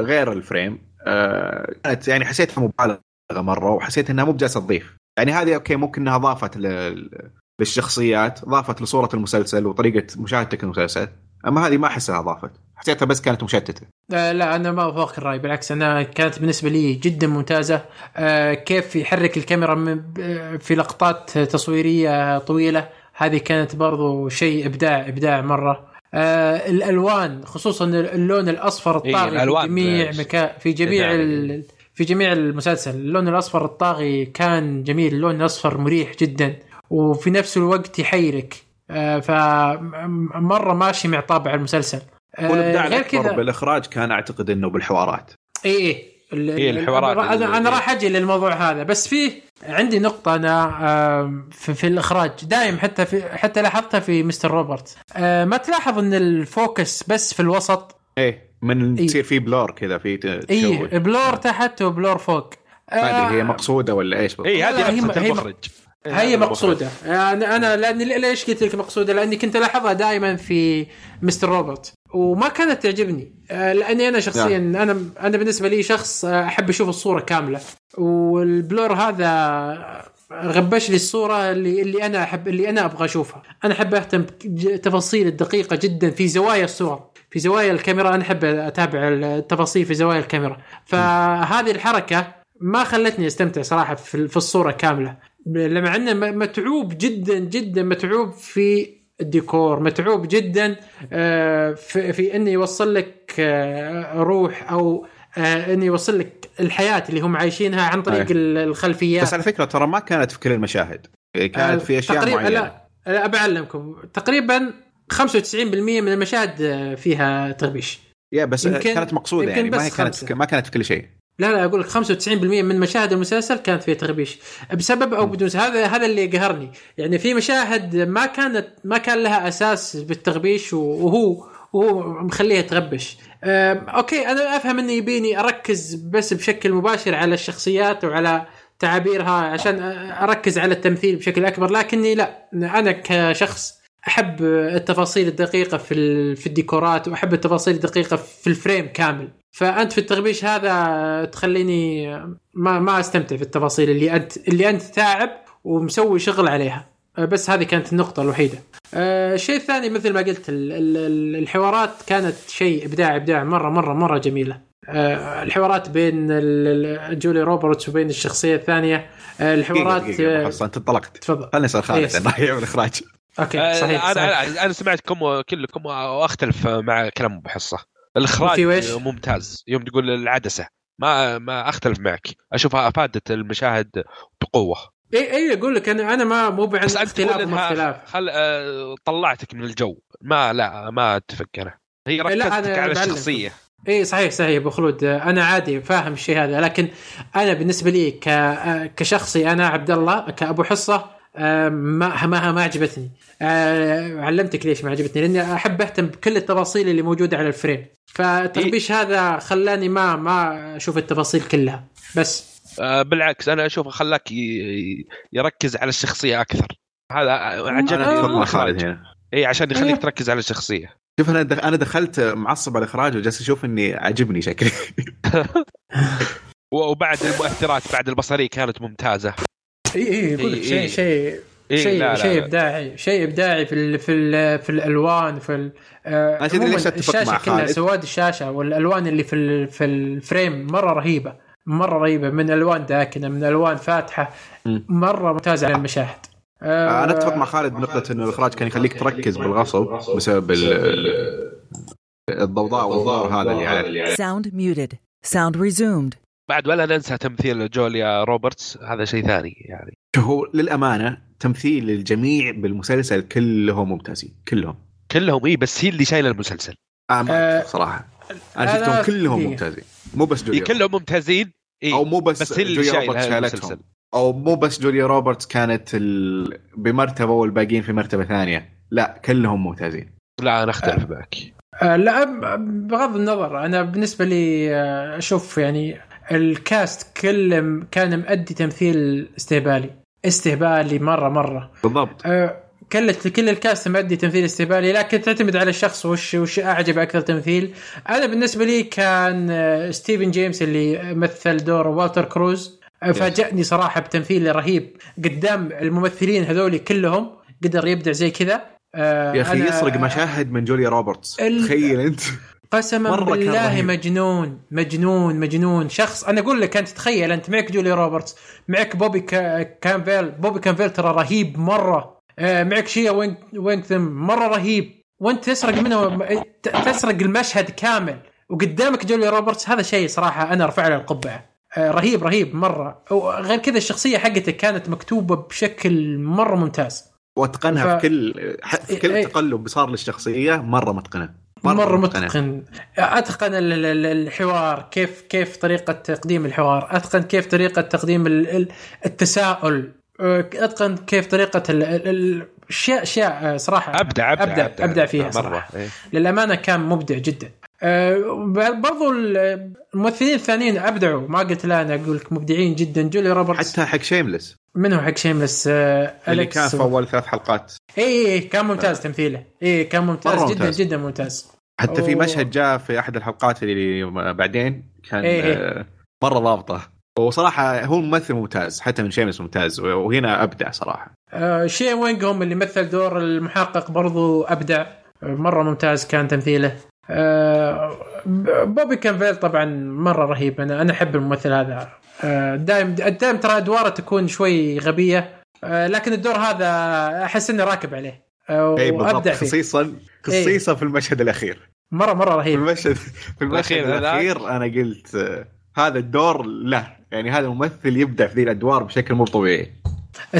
غير ال frame آه كانت يعني حسيتها مبالغة مرة وحسيت إنها مو بجالسه تضيف. يعني هذه okay ممكن إنها ضافت للشخصيات ضافت لصورة المسلسل وطريقة مشاهدتك للمسلسل أما هذه ما أحسها ضافت. حسيتها بس كانت مشتتة. آه لا أنا ما أوافق الرأي بالعكس أنا كانت بالنسبة لي جدا ممتازة. آه كيف يحرك الكاميرا في لقطات تصويرية طويلة هذه كانت برضو شيء إبداع إبداع مرة. آه الألوان خصوصا اللون الأصفر إيه، الطاغي في جميع مكان في جميع في جميع المسلسل. اللون الأصفر الطاغي كان جميل اللون الأصفر مريح جدا وفي نفس الوقت يحيرك. آه فمره ماشي مع طابع المسلسل. آه والابداع الأكبر بالاخراج كان أعتقد إنه بالحوارات. اي اي هي الحوارات أنا اللي- أنا راح أجي للموضوع هذا. بس فيه عندي نقطة أنا آم، في, في الإخراج. دايم حتى في حتى لاحظتها في مستر روبرت. آه، ما تلاحظ أن ال focus بس في الوسط؟ إيه. من إيه. تصير في blur كذا في ت- إي blur تحت و blur فوق. ما ادري هي آه، مقصودة ولا إيش. إي هذه هي- المخرج. هي مقصودة. أنا أنا لأني ليش قلت لك مقصودة؟ لأني كنت ألاحظها دائما في مستر روبرت وما كانت تعجبني. آه، لأني أنا شخصيا أنا أنا بالنسبة لي شخص آه، أحب أشوف الصورة كاملة. والبلور هذا غبش لي الصورة اللي اللي أنا أحب اللي أنا أبغى أشوفها. أنا أحب أهتم بتفاصيل الدقيقة جدا في زوايا الصور. في زوايا الكاميرا أنا أحب أتابع التفاصيل في زوايا الكاميرا. فهذه الحركة ما خلتني أستمتع صراحة في كاملة. لمع انه م- متعوب جدا جدا متعوب في الديكور متعوب جدا آه، في, في إنه يوصل لك آه، روح أو آه، إنه يوصل لك الحياة اللي هم عايشينها عن طريق أي. ال- الخلفيات. بس على فكرة ترى ما كانت في كل المشاهد. كانت في أشياء تقريبا معينة. لا لا بعلمكم تقريبا 95% من المشاهد آه، فيها تغبيش يا بس يمكن- كانت مقصودة يمكن يعني ما هي كانت خمسة. ما كانت في كل شيء. لا لا أقول لك 95% من مشاهد المسلسل كانت فيها تغبيش بسبب أو بدون. هذا هذا اللي قهرني. يعني في مشاهد ما كانت ما كان لها أساس بالتغبيش وهو وهو مخليها تغبش أم، أوكي أنا أفهم إنه يبيني أركز بس بشكل مباشر على الشخصيات وعلى تعابيرها عشان أركز على التمثيل بشكل أكبر لكني لا. أنا كشخص أحب التفاصيل الدقيقة في ال- في الديكورات وأحب التفاصيل الدقيقة في ال frame كامل فأنت في التغبيش هذا تخليني ما ما أستمتع في التفاصيل اللي انت اللي أنت تعب ومسوي شغل عليها بس هذه كانت النقطة الوحيدة. آه، الشيء الثاني مثل ما قلت ال- ال- ال- الحوارات كانت شيء ابداع إبداع مرة مرة مرة جميلة. آه، الحوارات بين جولي روبرتس وبين الشخصية الثانية آه، الحوارات دقيقة- دقيقة، حصل أنت انطلقت تفضل خليني أسأل خالد. عن رايه بالاخراج okay صحيح, أنا صحيح. أنا أنا سمعتكم كلكم وأختلف مع كلام ابو حصه الاخراج؟ ممتاز. يوم تقول العدسة. ما ما أختلف معك. أشوفها أفادت المشاهد بقوة. اي إي أقول لك أنا أنا ما مو بعن اختلاف وما اختلاف. خل... آه، طلعتك من الجو. ما لا ما أتفق أنا. هي أنا ركزتك على. الشخصية. إي صحيح صحيح أبو خلود. أنا عادي فاهم الشيء هذا. لكن أنا بالنسبة لي ك كشخصي أنا عبد الله كأبو حصة آه، ما ما ما عجبتني. آه، علمتك ليش ما عجبتني؟ لأني أحب أهتم بكل التفاصيل اللي موجودة على الفريم. فالتغبيش هذا خلاني ما ما أشوف التفاصيل كلها. بس. آه، بالعكس أنا اشوفه خلاك ي... يركز على الشخصية أكثر. هذا عجبني آه. خالد. هنا. اي عشان إيه. يخليك تركز على الشخصية. شوف أنا دخ- أنا دخلت معصب على الإخراج وجالس أشوف إني عجبني شكلي. وبعد المؤثرات بعد البصرية كانت ممتازة. اي اي يقول لك إي- شيء. شيء إيه شيء شيء. إبداعي شيء إبداعي في ال في ال في الألوان في ال آه، أنا تدري ليش أتفق الشاشة مع كلها؟ سواد الشاشة والألوان اللي في ال في الفريم مرة رهيبة مرة رهيبة من ألوان داكنة من ألوان فاتحة. مرة ممتازة على المشاهد آه، أنا أتفق مع خالد بنقطة إنه الإخراج كان يخليك تركز بالغصب بسبب ال- الضوضاء والظهر هذا اللي عليه Sound muted. Sound resumed. بعد ولا ننسى تمثيل جوليا روبرتس هذا شيء ثاني يعني. هو للأمانة تمثيل الجميع بالمسلسل كلهم ممتازين كلهم. كلهم اي بس هي اللي شايلة المسلسل. أنا ما آه، صراحة. أنا أنا شفتهم كلهم. ممتازين. مو بس إيه جوليا كلهم ممتازين إيه أو مو بس, بس هي اللي جوليا شايلة أو مو بس جوليا روبرتس كانت ال... بمرتبة والباقيين في مرتبة ثانية. لا كلهم ممتازين. لا أنا أختلف معك. آه، لا بغض النظر أنا بالنسبة لي آه، أشوف يعني ال cast كله كان مؤدي تمثيل استهبالي. استهبالي مرة مرة. بالضبط. آه، كل كل ال cast مؤدي تمثيل استهبالي لكن تعتمد على الشخص وش وش أعجب أكثر تمثيل. أنا بالنسبة لي كان آه، ستيفن جيمس اللي مثل دور والتر كروز. آه، فاجأني صراحة بتمثيل رهيب قدام الممثلين هذول كلهم. قدر يبدع زي كذا. آه، يا أخي يسرق مشاهد من جوليا روبرتس. تخيل أنت. قسما بالله. مجنون مجنون مجنون. شخص أنا أقول لك أنت تخيل أنت معك جولي روبرتس معك بوبي كا- كانفيل بوبي كانفيل ترى رهيب مرة. آه، معك شيا وينكثم مرة رهيب. وأنت تسرق منه تسرق المشهد كامل. وقدامك جولي روبرتس هذا شيء صراحة أنا أرفع له القبعة. آه، رهيب رهيب مرة. وغير كذا الشخصية حقته كانت مكتوبة بشكل مرة ممتاز. وأتقنها ف- في كل في كل إيه. تقلب صار للشخصية مرة متقنة. مرة متقن. متقن. أتقن ال- ال- ال- الحوار كيف كيف طريقة تقديم الحوار. أتقن كيف طريقة تقديم ال- ال- التساؤل. أه، أتقن كيف طريقة ال- ال- ال- اشياء أشياء أه، صراحة. ابدع ابدع ابدع أبدع فيها مرة. صراحة. إيه. للأمانة كان مبدع جدا. أه، برضو ال- الممثلين الثانيين أبدعوا. ما قلت لا أنا أقول لك مبدعين جدا. جولي روبرتس. حتى حق شيملس. منه حق شيملس؟ آه اللي كان في أول ثلاث حلقات. اي اي إيه، كان ممتاز تمثيله. اي كان ممتاز مرة جدا ممتاز. جدا ممتاز. حتى في أوه. مشهد جاء في أحد الحلقات اللي بعدين كان إيه إيه. آه، مرة ضابطة. وصراحة هو ممثل ممتاز حتى من شيملس ممتاز وهنا أبدع صراحة. آه شي وينغهم اللي مثل دور المحقق برضو أبدع. آه، مرة ممتاز كان تمثيله. آه بوبي كانفيل طبعا مرة رهيب. أنا أنا أحب الممثل هذا. آه دايم دايم ترى أدواره تكون شوي غبية. آه لكن الدور هذا أحس إنه راكب عليه. إي بالضبط. وابدع فيه. خصيصا خصيصا في المشهد الأخير. مره مرة في رهيب المشهد في المشهد الأخير هذاك. الأخير أنا قلت هذا الدور له. يعني هذا الممثل يبدع في ذي الأدوار بشكل مو طبيعي.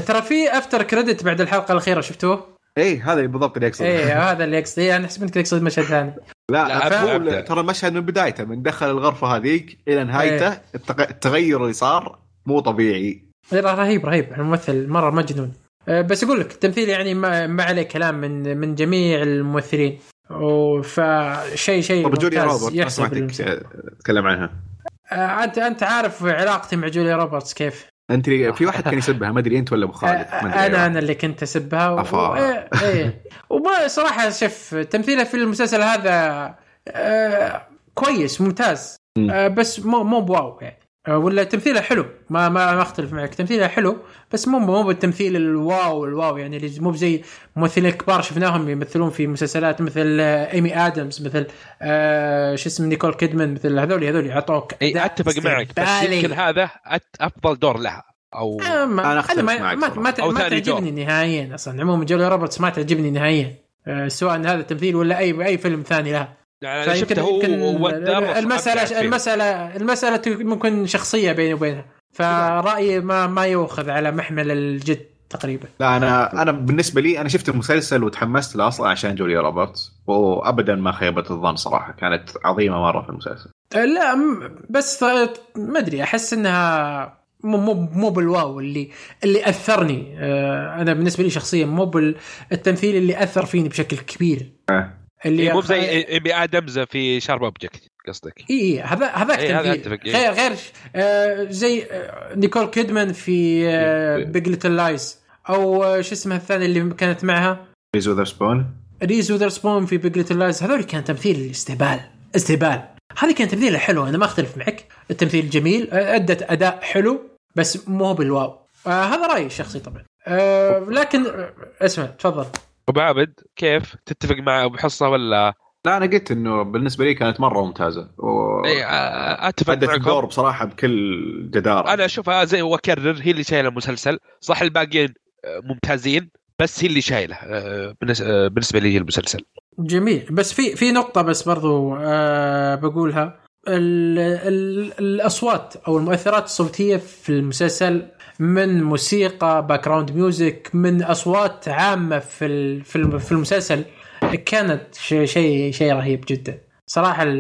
ترى في after credit بعد الحلقة الأخيرة شفتوه؟ إي هذا بالضبط اللي أقصده. إيه هذا اللي يقصد إيه، أنا حسبت إنك تقصد مشهد ثاني. لا, لا،. ترى المشهد من بدايته من دخل الغرفة هذيك إلى نهايته. التغ- التغير اللي صار مو طبيعي. رهيب رهيب. الممثل مرة مجنون. بس أقول لك التمثيل يعني ما, ما عليه كلام من من جميع الممثلين فشيء شيء طب جوليا ممتاز روبرت ما يحسب سمعتك المسلسل. آه، تتكلم عنها أه، انت أنت عارف علاقتي مع جوليا روبرتس كيف؟ أنت في واحد كان يسبها ما أدري أنت ولا أبو خالد ما أدري أنا. أنا اللي كنت أسبها و... أفا. إيه إيه وما صراحة شوف تمثيلها في المسلسل هذا كويس ممتاز مم. بس مو مو ب wow يعني ولا تمثيلها حلو. ما ما ما أختلف معك. تمثيلها حلو بس مو مو بالتمثيل ال wow ال wow. يعني اللي مو زي ممثلين كبار شفناهم يمثلون في مسلسلات مثل آه ايمي ادمز مثل آه شو اسمه نيكول كيدمان مثل هذول هذول يعطوك إي أتفق معك بس. يمكن هذا أفضل دور لها أو آه، ما أنا أختلف ما معك ما. ما, ما ثاني تعجبني نهائيا أصلا. عموما جوليا روبرتس ما تعجبني نهائيا. آه، سواء هذا التمثيل ولا اي أي فيلم ثاني لها. يعني شفته هو يمكن والدار المساله. المساله المسألة ممكن شخصية بيني وبينها فرأيي ما ما يؤخذ على محمل الجد تقريبا. لا أنا أنا بالنسبة لي أنا شفت المسلسل وتحمست له أصلا عشان جوليا روبرتس. وابدا ما خيبت الظن صراحة كانت عظيمة مرة في المسلسل. آه، لا م- بس ما أدري أحس إنها مو مو مو بالواو اللي اللي أثرني. آه، أنا بالنسبة لي شخصيا مو بالتمثيل اللي أثر فيني بشكل كبير. آه. اللي إيه، مو زي ايمي آدمز في Sharp Objects قصدك. اي اي هذا هذاك إيه، هذا تمثيل أتفق، إيه. غير غير آه زي آه نيكول كيدمان في آه إيه. Big Little Lies أو آه شو اسمها الثانية اللي كانت معها؟ ريز وذر سبون ريز وذر سبون في بيج ليتل لايز هذول كان تمثيل استهبال استهبال. هذه كان تمثيلها حلو أنا ما أختلف معك. التمثيل جميل أدت أداء حلو بس مو بالواو. آه هذا رأيي الشخصي طبعا. آه لكن آه اسمع تفضل. أبو عابد كيف؟ تتفق مع أبو حصة ولا؟ لا أنا قلت إنه بالنسبة لي كانت مرة ممتازة. و... إي أتفق أدت الدور بصراحة بكل جدارة. أنا أشوفها زي وأكرر هي اللي شايلة المسلسل. صح الباقيين ممتازين بس هي اللي شايله بالنس- بالنسبة لي المسلسل. جميل. بس في في نقطة بس برضو آه بقولها. ال ال الأصوات أو المؤثرات الصوتية في المسلسل من موسيقى background music من أصوات عامة في في الم- في المسلسل كانت شيء شيء رهيب جدا.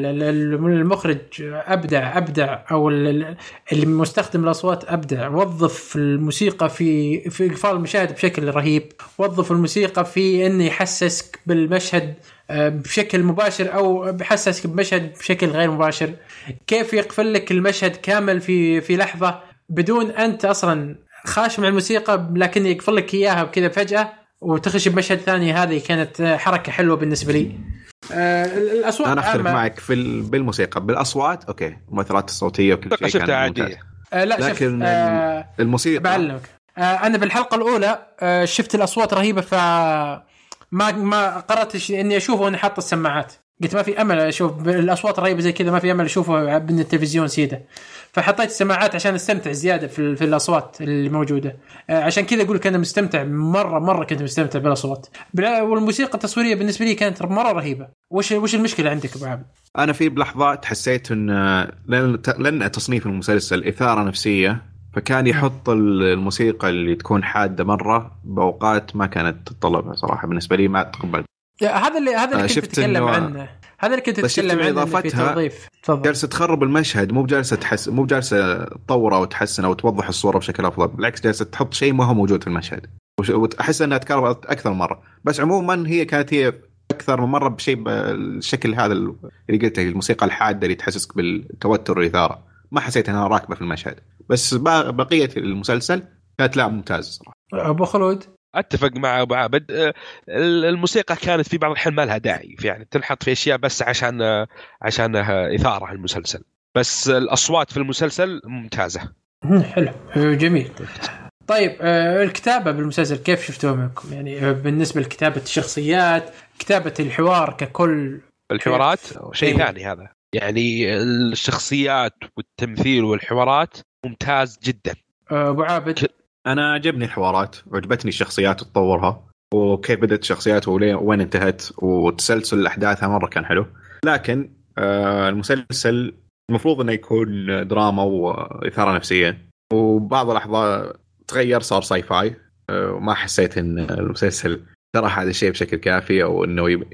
ال- المخرج أبدع أبدع أو ال- ال- اللي مستخدم الأصوات أبدع. وظف الموسيقى في في اقفال المشاهد بشكل رهيب. وظف الموسيقى في إنه يحسسك بالمشهد آه، بشكل مباشر أو بحسسك بمشهد بشكل غير مباشر. كيف يقفل لك المشهد كامل في في لحظة؟ بدون أنت أصلا خاش مع الموسيقى لكن يقفل لك إياها كذا فجأة وتخش بمشهد ثاني هذه كانت حركة حلوة بالنسبة لي. آه، الأصوات أنا أختلف معك في ال... بالموسيقى. بالأصوات أوكي. المؤثرات الصوتية وكل شيء شفتها. عادية. آه، لا لكن آه، الموسيقى بعلمك. آه أنا بالحلقة الأولى آه شفت الأصوات رهيبة ف ما ما قررت إني أشوفه وأنا حاط السماعات. قلت ما في أمل أشوف الأصوات رهيبه زي كذا ما في أمل اشوفه من التلفزيون سيدة. فحطيت السماعات عشان استمتع زيادة في, في الأصوات اللي موجودة. آه عشان كذا أقول لك أنا مستمتع مره مرة كنت مستمتع بالأصوات. والموسيقى التصويرية بالنسبة لي كانت مرة رهيبة. وش وش المشكلة عندك أبو عابد؟ أنا في بلحظات حسيت إن لأن لأن تصنيف المسلسل إثارة نفسية فكان يحط ال- الموسيقى اللي تكون حادة مرة بأوقات ما كانت تتطلبها صراحة. بالنسبة لي ما تقبلت هذا اللي هذا اللي كنت تتكلم إنه- عنه. هذا اللي كنت تتكلم عنه توظيف. تفضل. جالسه تخرب المشهد مو بجالسه تحس مو بجالسه تطوره وتحسن أو توضح الصورة بشكل أفضل بالعكس جالسه تحط شيء ما هو موجود في المشهد. وش- وأحس إنها تكررت أكثر من مرة. بس عموما هي كانت هي أكثر من مرة بشيء بالشكل هذا اللي قلته الموسيقى الحادة اللي تحسسك بالتوتر والإثارة. ما حسيت إنها راكبة في المشهد. بس بقية المسلسل كانت لا ممتاز صراحة. أبو خلود؟ أتفق مع ابو عابد الموسيقى كانت في بعض الأحيان ما لها داعي. يعني تنحط في أشياء بس عشان عشانها إثارة المسلسل. بس الأصوات في المسلسل ممتازة. مم، حلو. جميل. طيب. آه، الكتابة بالمسلسل كيف شفتوها منكم؟ يعني آه، بالنسبة لكتابة الشخصيات كتابة الحوار ككل الحوارات؟ شيء أيوة. ثاني هذا. يعني الشخصيات والتمثيل والحوارات ممتاز جدا. آه، أبو عابد. أنا عجبني الحوارات وعجبتني الشخصيات وتطورها وكيف بدأت الشخصيات وين انتهت وتسلسل أحداثها مرة كان حلو. لكن آه المسلسل المفروض إنه يكون دراما وإثارة نفسية وبعض اللحظات تغير صار sci-fi آه وما حسيت إن المسلسل شرح هذا الشيء بشكل كافي أو إنه يب...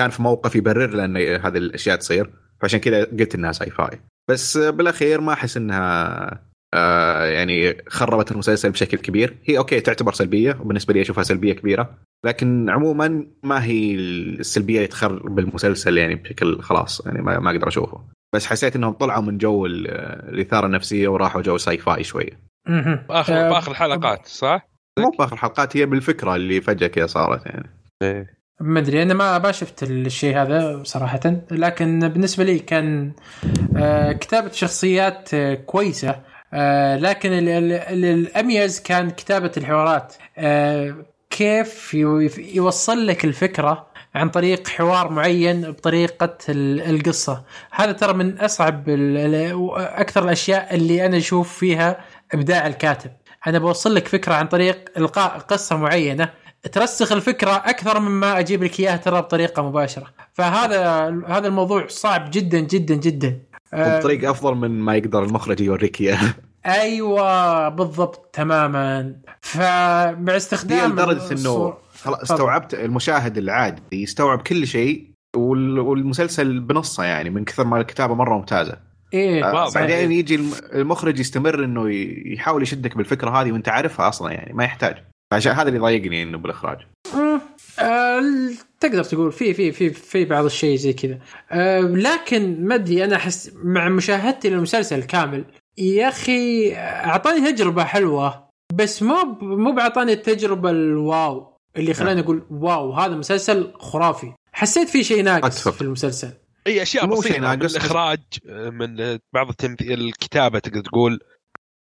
كان في موقف يبرر لأن هذه الأشياء تصير فعشان كذا قلت إنها sci-fi بس آه، بالأخير ما أحس إنها آه يعني خربت المسلسل بشكل كبير. هي okay تعتبر سلبية وبالنسبة لي أشوفها سلبية كبيرة. لكن عموما ما هي السلبية اللي تخرب المسلسل يعني بشكل خلاص يعني ما, ما أقدر أشوفه. بس حسيت إنهم طلعوا من جو ال- الإثارة النفسية وراحوا جو sci-fi شوية. مهم. باخر آه، باخر الحلقات صح؟ مو بآخر الحلقات هي بالفكرة اللي فجأة كذا صارت يعني. إيه. ما أدري أنا ما ما شفت الشيء هذا صراحة. لكن بالنسبة لي كان آه، كتابة شخصيات كويسة. آه، لكن ال- ال- ال- الأميز كان كتابة الحوارات. آه، كيف يو- يوصل لك الفكرة عن طريق حوار معين بطريقة ال- القصة. هذا ترى من أصعب ال- ال- أكثر الأشياء اللي أنا أشوف فيها إبداع الكاتب. أنا بوصل لك فكرة عن طريق إلقاء قصة معينة ترسخ الفكرة أكثر مما أجيب لك إياها ترى بطريقة مباشرة. فهذا هذا الموضوع صعب جدا جدا جدا. آه، وبطريقة أفضل من ما يقدر المخرج يوريك اياها أيوه بالضبط تماما فمع استخدام لدرجة إنه خلاص. استوعبت المشاهد العادي يستوعب كل شيء وال- والمسلسل بنصه يعني من كثر ما الكتابة مرة ممتازة إيه آه،. بعدين يجي الم- المخرج يستمر إنه يحاول يشدك بالفكرة هذه وأنت عارفها أصلا يعني ما يحتاج عشان هذا اللي ضايقني إنه بالإخراج. آه تقدر تقول في في في في بعض الشيء زي كذا آه لكن ما أدري أنا أحس مع مشاهدتي للمسلسل كامل يا أخي أعطاني تجربة حلوة بس مو ب- مو بعطاني التجربة الواو اللي خلاني أقول واو هذا مسلسل خرافي حسيت في شيء ناقص أتفق. في المسلسل أي أشياء مو شيء بسيطه من ناقص. الإخراج من بعض التمثيل الكتابة تقدر تقول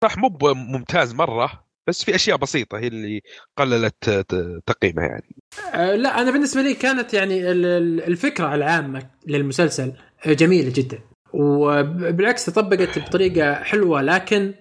صح مو ممتاز مرة بس في أشياء بسيطة هي اللي قللت ت- تقييمه يعني. آه لا أنا بالنسبة لي كانت يعني ال- ال- الفكرة العامة للمسلسل آه، جميلة جدا. وبالعكس تطبقت بطريقة حلوة لكن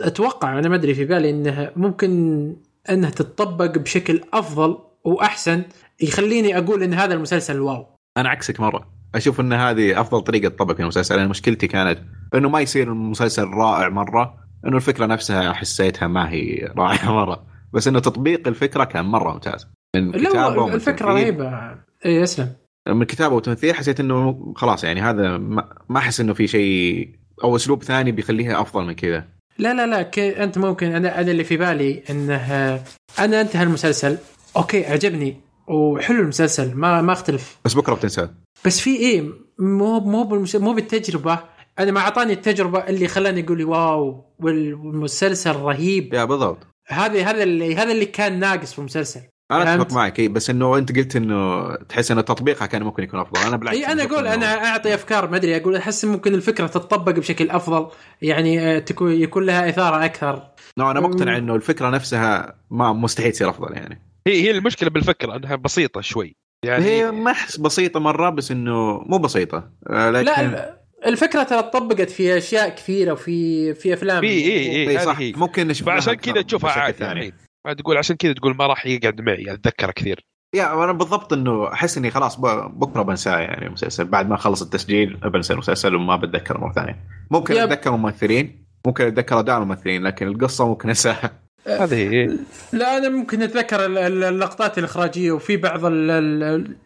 أتوقع أنا ما أدري في بالي إنها ممكن إنها تتطبق بشكل أفضل وأحسن يخليني أقول إن هذا المسلسل واو. أنا عكسك مرة. أشوف إن هذه أفضل طريقة تطبق المسلسل. أنا مشكلتي كانت إنه ما يصير المسلسل رائع مرة إنه الفكرة نفسها حسيتها ما هي رائعه مره بس إنه تطبيق الفكرة كان مرة ممتاز. من كتابة لا الفكرة. رهيبة. اي اسلم من كتابة وتمثيل حسيت إنه خلاص يعني هذا ما أحس إنه في شيء أو أسلوب ثاني بيخليها أفضل من كذا. لا لا لا كي أنت ممكن أنا أنا اللي في بالي إنه أنا انتهى المسلسل. okay عجبني. وحلو المسلسل ما ما أختلف. بس بكرة بتنساه. بس في إيه مو مو. مو بالتجربة. أنا ما أعطاني التجربة اللي خلاني يقول لي wow والمسلسل رهيب. يا بالضبط. هذا هذا اللي هذا اللي كان ناقص في المسلسل. أنا؟ أتفق معك. بس إنه أنت قلت إنه تحس ان تطبيقها كان ممكن يكون أفضل. أنا بالعكس إي أنا أقول أنا أعطي أفكار ما أدري أقول أحس ممكن الفكرة تطبق بشكل أفضل. يعني آه، تكون يكون لها إثارة أكثر. نو أنا مقتنع إنه الفكرة نفسها ما مستحيل تصير أفضل يعني. هي هي المشكلة بالفكرة إنها بسيطة شوي. يعني هي ما أحس بسيطة مرة بس إنه مو بسيطة. آه، لكن لا الفكرة ترى طبقت في أشياء كثيرة وفي في أفلام. في اي اي إي هذه صح. هي ممكن نشوف فعشان لها كذا تشوفها عادي. يعني. ما تقول عشان كذا تقول ما راح يقعد معي اتذكره كثير. يا أنا بالضبط إنه أحس إني خلاص ب- بكرة بنساه يعني المسلسل بعد ما اخلص التسجيل بنسى المسلسل وما بتذكره مرة ثانية. ممكن. أتذكر الممثلين ممكن أتذكر أداء الممثلين لكن القصة ممكن أنساها. هذه هي. لا أنا ممكن أتذكر ال- ال- اللقطات الإخراجية وفي بعض ال- ال-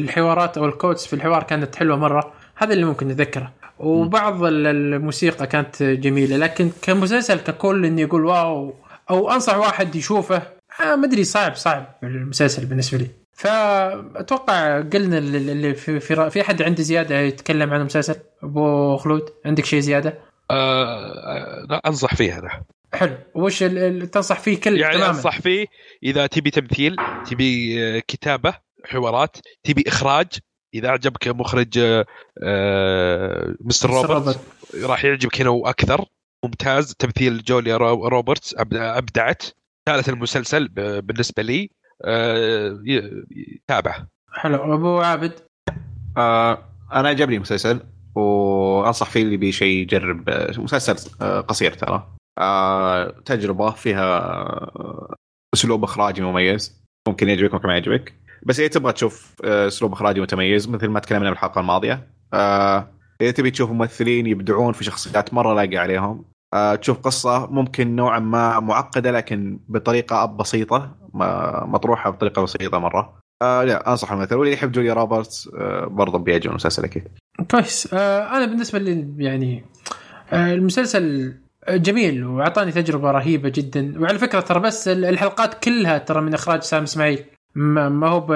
الحوارات أو ال quotes في الحوار كانت حلوة مرة. هذا اللي ممكن اتذكره وبعض ال- الموسيقى كانت جميلة لكن كمسلسل ككل إني أقول wow أو أنصح واحد يشوفه آه ما أدري صعب صعب المسلسل بالنسبة لي. فأتوقع قلنا اللي في في, في أحد عنده زيادة يتكلم عن المسلسل؟ أبو خلود عندك شيء زيادة؟ آه لا أنصح فيه أنا. حلو. وش تنصح فيه كل يعني تماما؟ أنصح فيه إذا تبي تمثيل تبي آه، كتابة حوارات تبي إخراج إذا أعجبك مخرج آه، آه، Mr. Robot راح يعجبك هنا وأكثر. ممتاز. تمثيل جوليا رو- روبرتس أبدعت. ثالث المسلسل بالنسبة لي آه، تابعه حلو. أبو عابد؟ آه أنا عجبني المسلسل وأنصح فيه اللي بي شيء يجرب مسلسل قصير ترى. آه تجربة فيها أسلوب إخراجي مميز. ممكن يعجبك ممكن ما يعجبك. بس إذا تبغى تشوف آه، اسلوب اخراجي متميز مثل ما تكلمنا بالحلقة الماضية آه إذا تبي تشوف ممثلين يبدعون في شخصيات مرة لاقي عليهم آه تشوف قصة ممكن نوعا ما معقدة لكن بطريقة بسيطة مطروحة بطريقة بسيطة مرة. آه لا أنصح المثل واللي يحب جوليا روبرتس آه برضه بيعجبه المسلسل أكيد. كويس. آه أنا بالنسبة لي يعني آه المسلسل جميل وأعطاني تجربة رهيبة جدا. وعلى فكرة ترى بس ال- الحلقات كلها ترى من إخراج سام إسماعيل. ما هو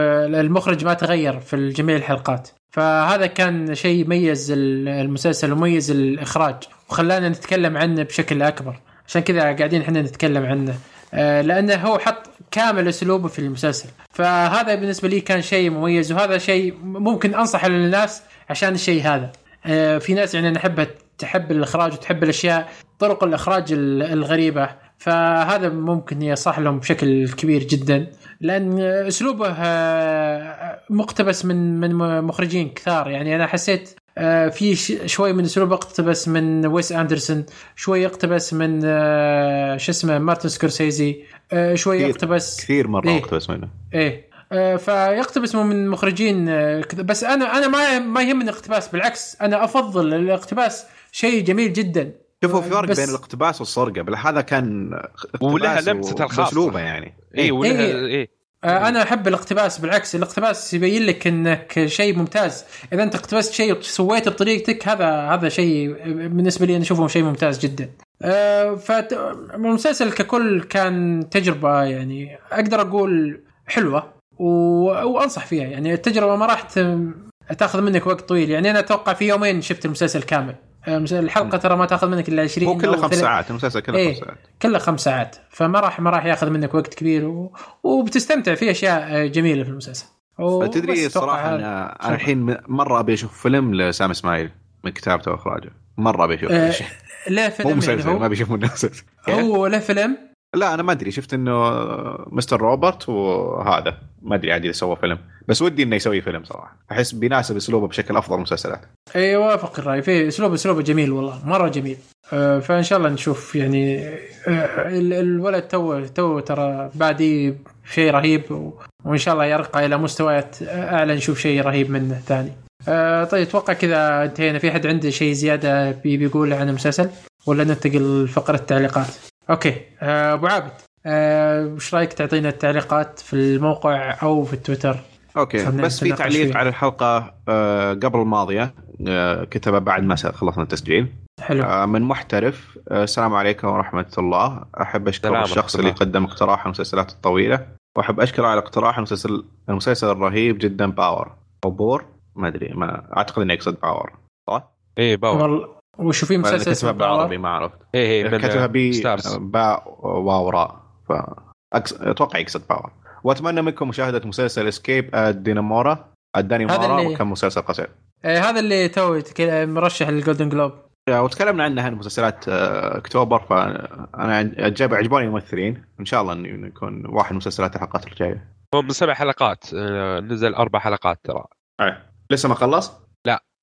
المخرج ما تغير في جميع الحلقات. فهذا كان شيء ميز ال- المسلسل وميز الإخراج. وخلانا نتكلم عنه بشكل أكبر. عشان كذا قاعدين إحنا نتكلم عنه. آه، لأنه هو حط كامل أسلوبه في المسلسل. فهذا بالنسبة لي كان شيء مميز. وهذا شيء ممكن أنصح للناس عشان الشيء هذا. آه، في ناس يعني نحبها تحب الإخراج وتحب الأشياء طرق الإخراج ال- الغريبة. فهذا ممكن يصح لهم بشكل كبير جدا. لأن أسلوبه آه، مقتبس من من مخرجين كثار يعني أنا حسيت آه، في شوي من أسلوبه اقتبس من ويس اندرسون شوي اقتبس من آه، شو اسمه مارتن سكورسيزي آه، شوي كثير- يقتبس كثير مرة إيه. اقتبس منه إيه آه، فيقتبس من مخرجين آه،. بس أنا أنا ما ما يهمني الاقتباس بالعكس أنا أفضل الاقتباس شيء جميل جدا شوفوا في فرق بس- بين الاقتباس والسرقه بل هذا كان اقتباس ولها الخاصة. باسلوبه يعني. اي ولها إيه. إيه. آه، أنا أحب الاقتباس بالعكس الاقتباس يبين لك إنك شيء ممتاز. إذا أنت اقتبست شيء وسويته بطريقتك هذا هذا شيء بالنسبة لي أنا أشوفه شيء ممتاز جدا. آه، فت- المسلسل ككل كان تجربة يعني أقدر أقول حلوة و... وأنصح فيها يعني. التجربة ما راح تأخذ منك وقت طويل يعني. أنا أتوقع في يومين شفت المسلسل كامل. آه، الحلقة ترى ما تأخذ منك إلا 20 هو كله خمس ساعات المسلسل كله إيه. خمس ساعات كله خمس ساعات فما راح ما راح يأخذ منك وقت كبير و... وبتستمتع في أشياء جميلة في المسلسل تدري هذا. أنا الحين مرة أبي أشوف فيلم لسام إسماعيل من كتابته واخراجه مرة أبي أشوف آه، شيء. له مو فيلم يعني مسلسل ما هو ابي أشوف منه مسلسل هو له فيلم لا أنا ما أدري. شفت إنه Mr. Robot وهذا. ما أدري عاد إذا سوى فيلم. بس ودي إنه يسوي فيلم صراحة. أحس بيناسب اسلوبه بشكل أفضل المسلسلات اي وافق الرأي. في اسلوب أسلوبه جميل والله. مرة جميل. آه، فإن شاء الله نشوف يعني آه، ال- الولد تو تو ترى بادي شيء رهيب وإن شاء الله يرقى إلى مستويات أعلى نشوف شيء رهيب منه ثاني. آه، طيب أتوقع كذا انتهينا. في حد عنده شيء زيادة بي- بيقوله عن المسلسل؟ ولا ننتقل لفقرة التعليقات؟ okay. آه، أبو عابد آه، وش رأيك تعطينا التعليقات في الموقع أو في التويتر؟ okay بس في تعليق فيه. على الحلقة آه، قبل الماضية كتبه بعد ما خلصنا التسجيل. حلو. من محترف السلام عليكم ورحمة الله. أحب أشكر الشخص اللي قدم اقتراح المسلسلات الطويلة وأحب اشكره على اقتراح المسلسل المسلسل الرهيب جدا Power. أو بور؟ ما أدري ما أعتقد إنه يقصد Power. صح؟ إيه Power. والله وشو في ولا مسلسل كتبها اسمه بالعربي؟ ما عرفت. إيه إيه من كتبها ب Starz. باء واو راء أتوقع يقصد Power وأتمنى منكم مشاهدة مسلسل Escape دانيمورا الدانيمورا اللي- وكان مسلسل قصير. آه، هذا اللي تو مرشح لل Golden Globe وتكلمنا عنها مسلسلات آه، أكتوبر فأنا عجب عجبوني الممثلين. إن شاء الله انه يكون واحد من مسلسلات الحلقات الجاية. هو من سبع حلقات آه، نزل أربع حلقات ترى. أي. لسه ما خلص؟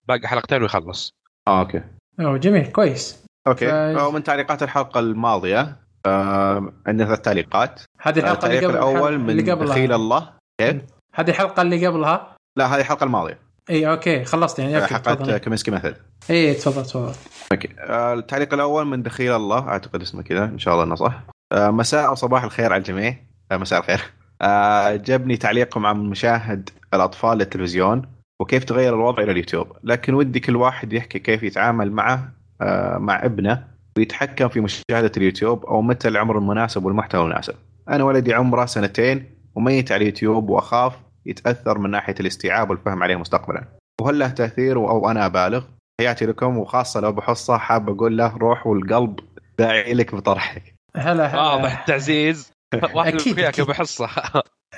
باقي حلقتين ويخلص. آه okay. اوه جميل كويس. okay. ف- ومن تعليقات الحلقة الماضية آه عندنا ثلاث تعليقات. هذه الحلقة اللي التعليق قبل الأول من اللي قبلها. دخيل الله. كيف؟ هذه الحلقة اللي قبلها؟ لا هذه الحلقة الماضية. إي okay خلصت يعني okay حلقة Kominsky Method. إي تفضل تفضل. okay. آه، التعليق الأول من دخيل الله أعتقد اسمه كذا إن شاء الله إنه صح. آه، مساء أو صباح الخير على الجميع. آه، مساء الخير. آه، جبني تعليقكم عن مشاهد الأطفال للتلفزيون. وكيف تغير الوضع إلى اليوتيوب. لكن ودي كل واحد يحكي كيف يتعامل معه آه، مع ابنه ويتحكم في مشاهدة اليوتيوب أو متى العمر المناسب والمحتوى المناسب. أنا ولدي عمره سنتين وميت على اليوتيوب وأخاف يتأثر من ناحية الاستيعاب والفهم عليه مستقبلا. وهل له تأثير أو أنا بالغ حياتي لكم وخاصة لو بحصة حاب أقول له روح والقلب داعي لك بطرحك. هلا هلا. واضح التعزيز واحد أكيد، وياك أكيد. بحصة.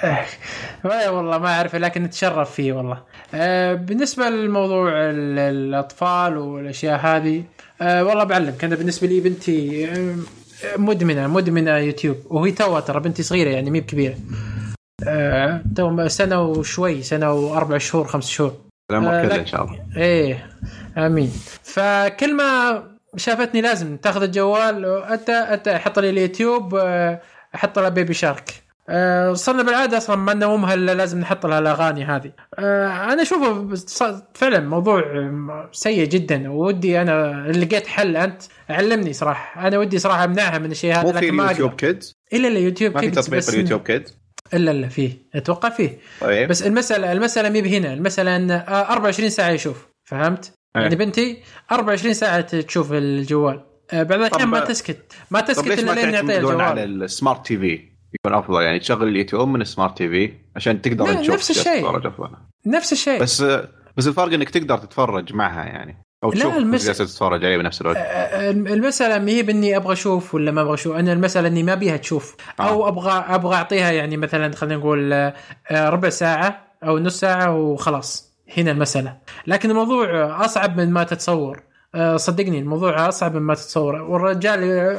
والله ما أعرف لكن نتشرف فيه والله. آه، بالنسبة للموضوع ال- الأطفال والأشياء هذه آه، والله بعلمك أنا بالنسبة لي بنتي آه، مدمنة مدمنة يوتيوب وهي توها ترى بنتي صغيرة يعني مي بكبيرة. تو سنة وشوي سنة وأربع شهور خمس شهور. كله لك- إن شاء الله. إيه آمين. فكل ما شافتني لازم تاخذ الجوال انت انت حط لي اليوتيوب أحط لها Baby Shark آه، صرنا بالعادة أصلا ما نومها إلا لازم نحط لها الأغاني هذه. آه، أنا أشوفه فعلا موضوع آه، سيء جدا ودي أنا لقيت حل أنت علمني صراحة. أنا ودي صراحة أمنعها من الشيء هذا مو في اليوتيوب. Kids إلا لا يوتيوب ما في Kids تطبيق اليوتيوب Kids إلا لا فيه. أتوقع فيه. طيب. بس المسألة المسألة مي بهنا. المسألة إن آه، 24 ساعة يشوف. فهمت؟ إيه. يعني بنتي 24 ساعة تشوف الجوال. آه، بعض الأحيان ما تسكت. ما تسكت إلا لين يعطيها تعتمدون على الجوال ال smart TV يكون أفضل. يعني تشغل اليوتيوب من ال smart TV عشان تقدر لا، تشوف نفس الشيء. نفس الشيء. بس بس الفرق إنك تقدر تتفرج معها يعني أو لا، تشوف المس- جالس تتفرج عليه بنفس الوقت. آه، المسألة ما هي بإني أبغى أشوف ولا ما أبغى أشوف؟ أنا المسألة إني ما بيها تشوف. أو آه. أبغى أبغى أعطيها يعني مثلا خلينا نقول ربع ساعة أو نص ساعة وخلاص. هنا المسألة. لكن الموضوع أصعب من ما تتصور. صدقني الموضوع أصعب من ما تتصور. والرجال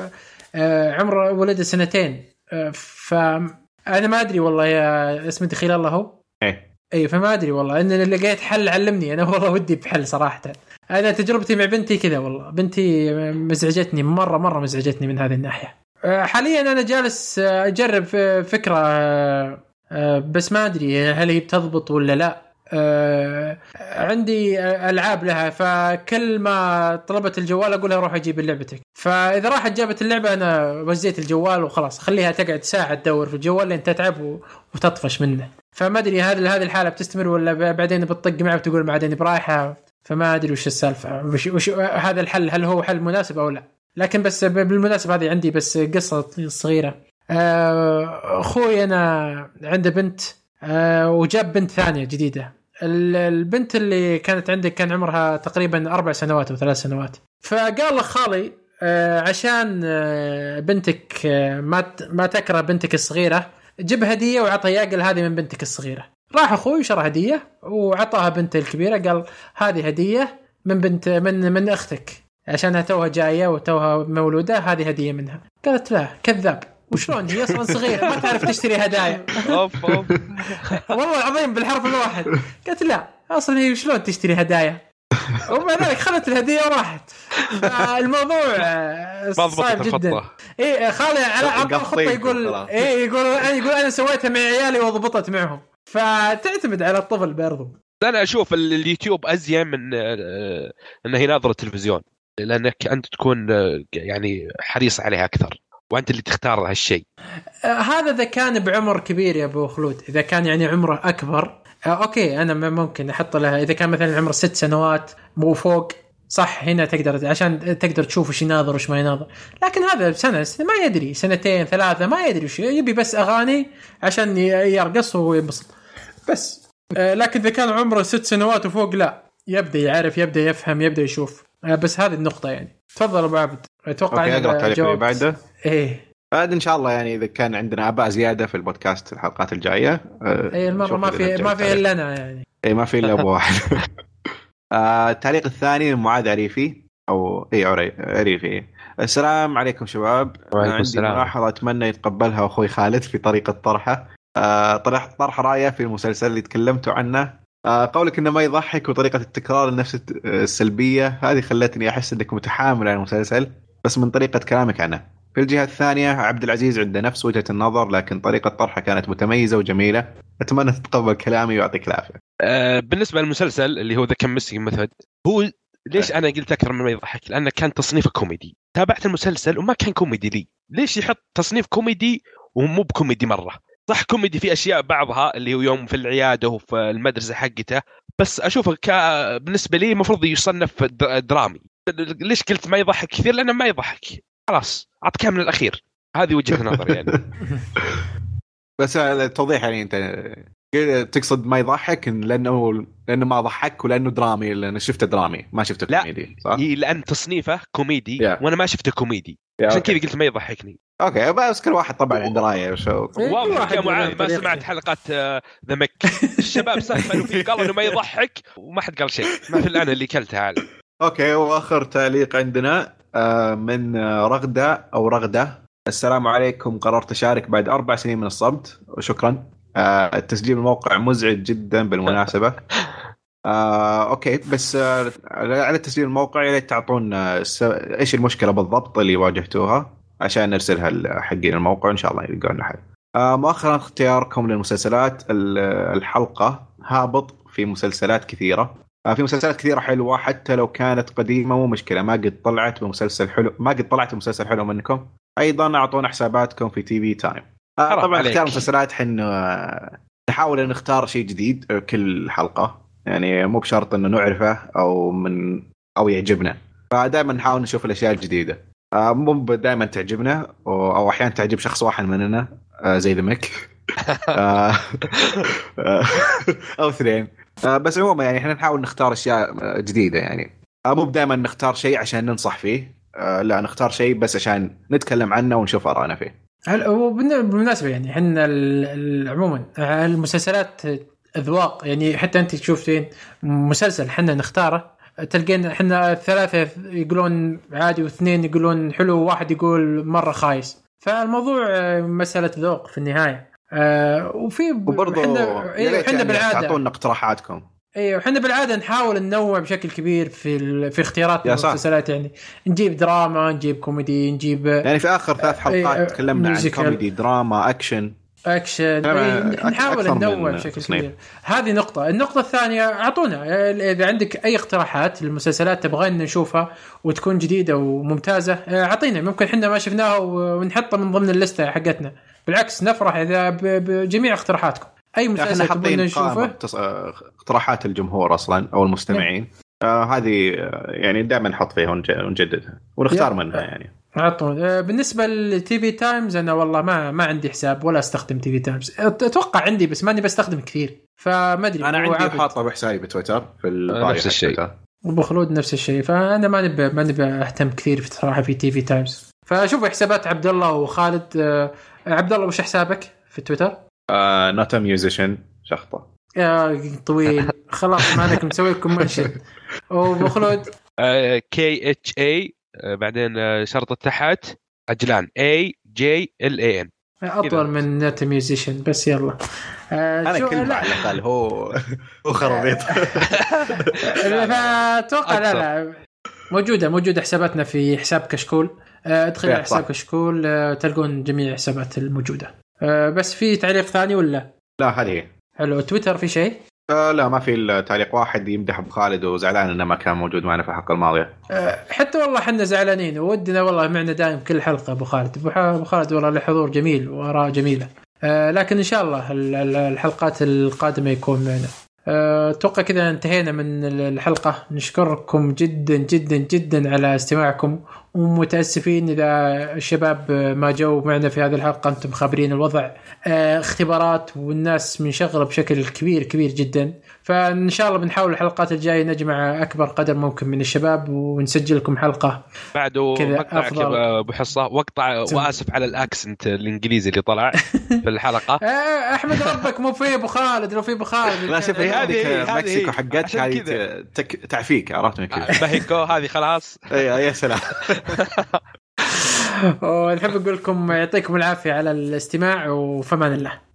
عمره ولده سنتين. آه، فانا ما أدري والله يا اسم دخيل الله هو؟ إيه. اي فما أدري والله. إن لقيت حل علمني. أنا والله ودي بحل صراحة. أنا تجربتي مع بنتي كذا والله. بنتي مزعجتني مرة مرة مزعجتني من هذه الناحية. أه، حاليا أنا جالس أه، أجرب فكرة بس ما أدري هل هي بتضبط ولا لا. أه، عندي ألعاب لها فكل ما طلبت الجوال أقول روح أجيب لعبتك فإذا راحت جابت اللعبة أنا وزيت الجوال وخلاص خليها تقعد ساعة تدور في الجوال لين تتعب وتطفش منه. فما أدري هذه هذه الحالة بتستمر ولا بعدين بتطق معه وتقول بعدين برايحه فما أدري وش السالفة. وش, وش هذا الحل هل هو حل مناسب أو لا؟ لكن بس بالمناسبة هذه عندي بس قصة صغيرة. آه، أخوي أنا عنده بنت آه، وجاب بنت ثانية جديدة. البنت اللي كانت عندك كان عمرها تقريبا أربع سنوات أو ثلاث سنوات. فقال له خالي آه، عشان آه، بنتك آه، ما ما تكره بنتك الصغيرة جيب هدية وعطى ياقل هذه من بنتك الصغيرة. راح أخوي وشرى هدية وعطاها بنته الكبيرة قال هذه هدية من بنت من من أختك. عشانها توها جاية وتوها مولودة هذه هدية منها. قالت لا كذاب. وشلون؟ هي أصلا صغيره ما تعرف تشتري هدايا. اوف اوف والله العظيم بالحرف الواحد. قالت لا أصلا هي شلون تشتري هدايا؟ ومع ذلك خذت الهدية وراحت. الموضوع ما صعب ضبطت جدا. الخطه إيه خالي على عطى الخطة قطيت يقول. إيه يقول يقول أنا سويتها مع عيالي وضبطت معهم. فتعتمد على الطفل برضو. أنا أشوف ال- اليوتيوب أزين من آه، انه يناظر التلفزيون. لأنك أنت تكون آه، يعني حريص عليها أكثر. وأنت اللي تختار هالشيء. آه، هذا إذا كان بعمر كبير يا أبو خلود. إذا كان يعني عمره أكبر آه، أوكي أنا ممكن أحط لها إذا كان مثلا عمره ست سنوات مو فوق صح هنا تقدر عشان تقدر تشوف وش يناظر وش ما يناظر. لكن هذا سنة سنة ما يدري سنتين ثلاثة ما يدري وش يبي بس أغاني عشان يرقص وينبسط. بس آه، لكن إذا كان عمره ست سنوات وفوق لا يبدأ يعرف يبدأ يفهم يبدأ يشوف. بس هذه النقطة يعني. تفضل أبو عبد. أتوقع okay أقرأ التعليق اللي. بعده. إيه. عاد إن شاء الله يعني إذا كان عندنا آباء زيادة في البودكاست الحلقات الجاية آه، اي المره ما في ما في. إلا أنا يعني. اي ما في إلا أبو واحد. آه، التعليق الثاني من معاذ عريفي أو اي عري عريفي السلام عليكم شباب. وعليكم أنا عندي السلام. ملاحظة أتمنى يتقبلها أخوي خالد في طريقة طرحه. آه، طرح طرح رأيه في المسلسل اللي تكلمتوا عنه. آه، قولك إنه ما يضحك وطريقة التكرار النفس السلبية. هذه خلتني أحس إنك متحامل على المسلسل بس من طريقة كلامك عنه في الجهة الثانية عبد العزيز عنده نفس وجهة النظر لكن طريقة طرحه كانت متميزة وجميلة. أتمنى تتقبل كلامي ويعطيك العافية. آه، بالنسبة للمسلسل اللي هو The Kominsky Method هو ليش أنا قلت أكثر من ما يضحك؟ لأنه كان تصنيفه كوميدي. تابعت المسلسل وما كان كوميدي لي. ليش يحط تصنيف كوميدي ومو بكوميدي مرة؟ صح كوميدي في أشياء بعضها اللي هو يوم في العيادة وفي المدرسة حقته بس أشوفه ك... بالنسبة لي المفروض يصنف درامي. ليش قلت ما يضحك كثير؟ لأنه ما يضحك. خلاص اعطيك من الأخير هذه وجهة نظري يعني بس التوضيح يعني أنت تقصد ما يضحك لأنه لأنه ما ضحك ولأنه درامي لأنه شفته درامي ما شفته لا. كوميدي صح؟ إيه، لأن تصنيفه كوميدي Yeah. وأنا ما شفته كوميدي يا عشان okay. كذا قلت ما يضحكني okay بس كل واحد طبعا عنده رأيه إيه، واضح يا معاذ ما. سمعت حلقات ذا مك الشباب سخنوا فيه قالوا إنه ما يضحك وما حد قال شيء مثل أنا اللي كلتها على okay وآخر تعليق عندنا آه، من آه، رغدة أو رغدة. السلام عليكم. قررت أشارك بعد أربع سنين من الصمت. وشكرا آه، التسجيل الموقع مزعج جدا بالمناسبة. آه، okay. بس آه، على تسجيل الموقع يا ريت تعطونا الس- إيش المشكلة بالضبط اللي واجهتوها عشان نرسلها لحقين الموقع. إن شاء الله يلقون حل. آه، مؤخرا اختياركم للمسلسلات ال- الحلقة هابط في مسلسلات كثيرة. آه، في مسلسلات كثيرة حلوة حتى لو كانت قديمة مو مشكلة ما قد طلعت بمسلسل حلو ما قد طلعت بمسلسل حلو منكم. أيضا أعطونا حساباتكم في TV Time. آه، طبعا عليك. اختيار مسلسلات حن آه، نحاول نختار شيء جديد آه، كل حلقة. يعني مو بشرط إنه نعرفه أو من أو يعجبنا. فدائما نحاول نشوف الأشياء الجديدة. آه، مو دائما تعجبنا أو أو أحيانا تعجب شخص واحد مننا آه، زي ذا ميك. آه، آه، أو اثنين. آه، بس عموما يعني إحنا نحاول نختار أشياء آه، جديدة يعني. آه، مو دائما نختار شيء عشان ننصح فيه. لا نختار شيء بس عشان نتكلم عنه ونشوف آرائنا فيه. هل هو بالن- بالمناسبة يعني إحنا عموما المسلسلات أذواق؟ يعني حتى أنت تشوف مسلسل إحنا نختاره تلقين إحنا ثلاثة يقولون عادي واثنين يقولون حلو وواحد يقول مرة خايس. فالموضوع مسألة ذوق في النهاية. آه وفي وبرضه إحنا إحنا يعني بالعادة. تعطونا اقتراحاتكم. أيوه إحنا بالعادة نحاول ننوع بشكل كبير في ال... في اختيارات. المسلسلات يعني نجيب دراما نجيب كوميدي نجيب يعني في آخر ثلاث حلقات إيه، تكلمنا عن. كوميدي دراما أكشن. أكشن. إيه، نحاول ننوع بشكل. كبير. هذه نقطة، النقطة الثانية أعطونا. آه، إذا عندك أي اقتراحات للمسلسلات تبغى نشوفها وتكون جديدة وممتازة آه، أعطينا. ممكن إحنا ما شفناها ونحطها من ضمن اللستة حقتنا. بالعكس نفرح إذا بجميع اقتراحاتكم. أي مسلسل قائمة نشوفه اقتراحات الجمهور أصلا أو المستمعين. آه هذه آه، يعني دائما نحط فيها ونج- ونجددها ونختار. منها يعني. اعطونا آه، بالنسبة لل TV Times أنا والله ما ما عندي حساب ولا أستخدم TV Times. أتوقع عندي بس ماني بستخدم كثير فما أدري. أنا عندي عبد. حاطه بحسابي بتويتر في نفس الشيء. وابو خلود نفس الشيء فأنا ما نبى ما نبى اهتم كثير في صراحة في TV Times. فشوفوا حسابات عبد الله وخالد آه، عبد الله وش حسابك في تويتر؟ آه not musician شخطة. يا طويل. خلاص ما لك مسوي لكم mention. وابو خلود. K H A بعدين آه، شرطة تحت. عجلان A J L A N أطول من Net Musician بس يلا. آه، أنا كلمه. على الاقل هو هو خرابيط. فاتوقع لا لا. موجودة موجودة حساباتنا في حساب كشكول. آه، ادخل على يا صح. حساب كشكول آه، تلقون جميع الحسابات الموجودة. آه، بس في تعليق ثاني ولا؟ لا هذه هي. حلو. تويتر في شيء؟ آه لا ما في تعليق واحد يمدح ابو خالد وزعلان إنه ما كان موجود معنا في الحلقة الماضية. أه، حتى والله إحنا زعلانين. ودنا والله معنا دائم كل حلقة أبو خالد. أبو خالد والله له حضور جميل وآراء جميلة. أه، لكن إن شاء الله ال- ال- الحلقات القادمة يكون معنا. أه، أتوقع كذا انتهينا من ال- الحلقة. نشكركم جدا جدا جدا على استماعكم. ومتأسفين إذا الشباب ما جو معنا في هذه الحلقة أنتم خابرين الوضع. أه، اختبارات والناس منشغلة بشكل كبير كبير جدا. فإن شاء الله بنحاول الحلقات الجاية نجمع أكبر قدر ممكن من الشباب ونسجل لكم حلقة. بعده كذا مقطعك. يا أبو حصة. واقطع. وآسف على الأكسنت الإنجليزي اللي طلع في الحلقة. آه، أحمد ربك مو في أبو خالد لو في أبو خالد. لا شوف إيه، هذه- مكسيكو. حقتك هذه تعفيك عرفت من كذا مهيكو هذه خلاص. اي يا سلام. ونحب نقول لكم يعطيكم العافية على الاستماع وفمان الله.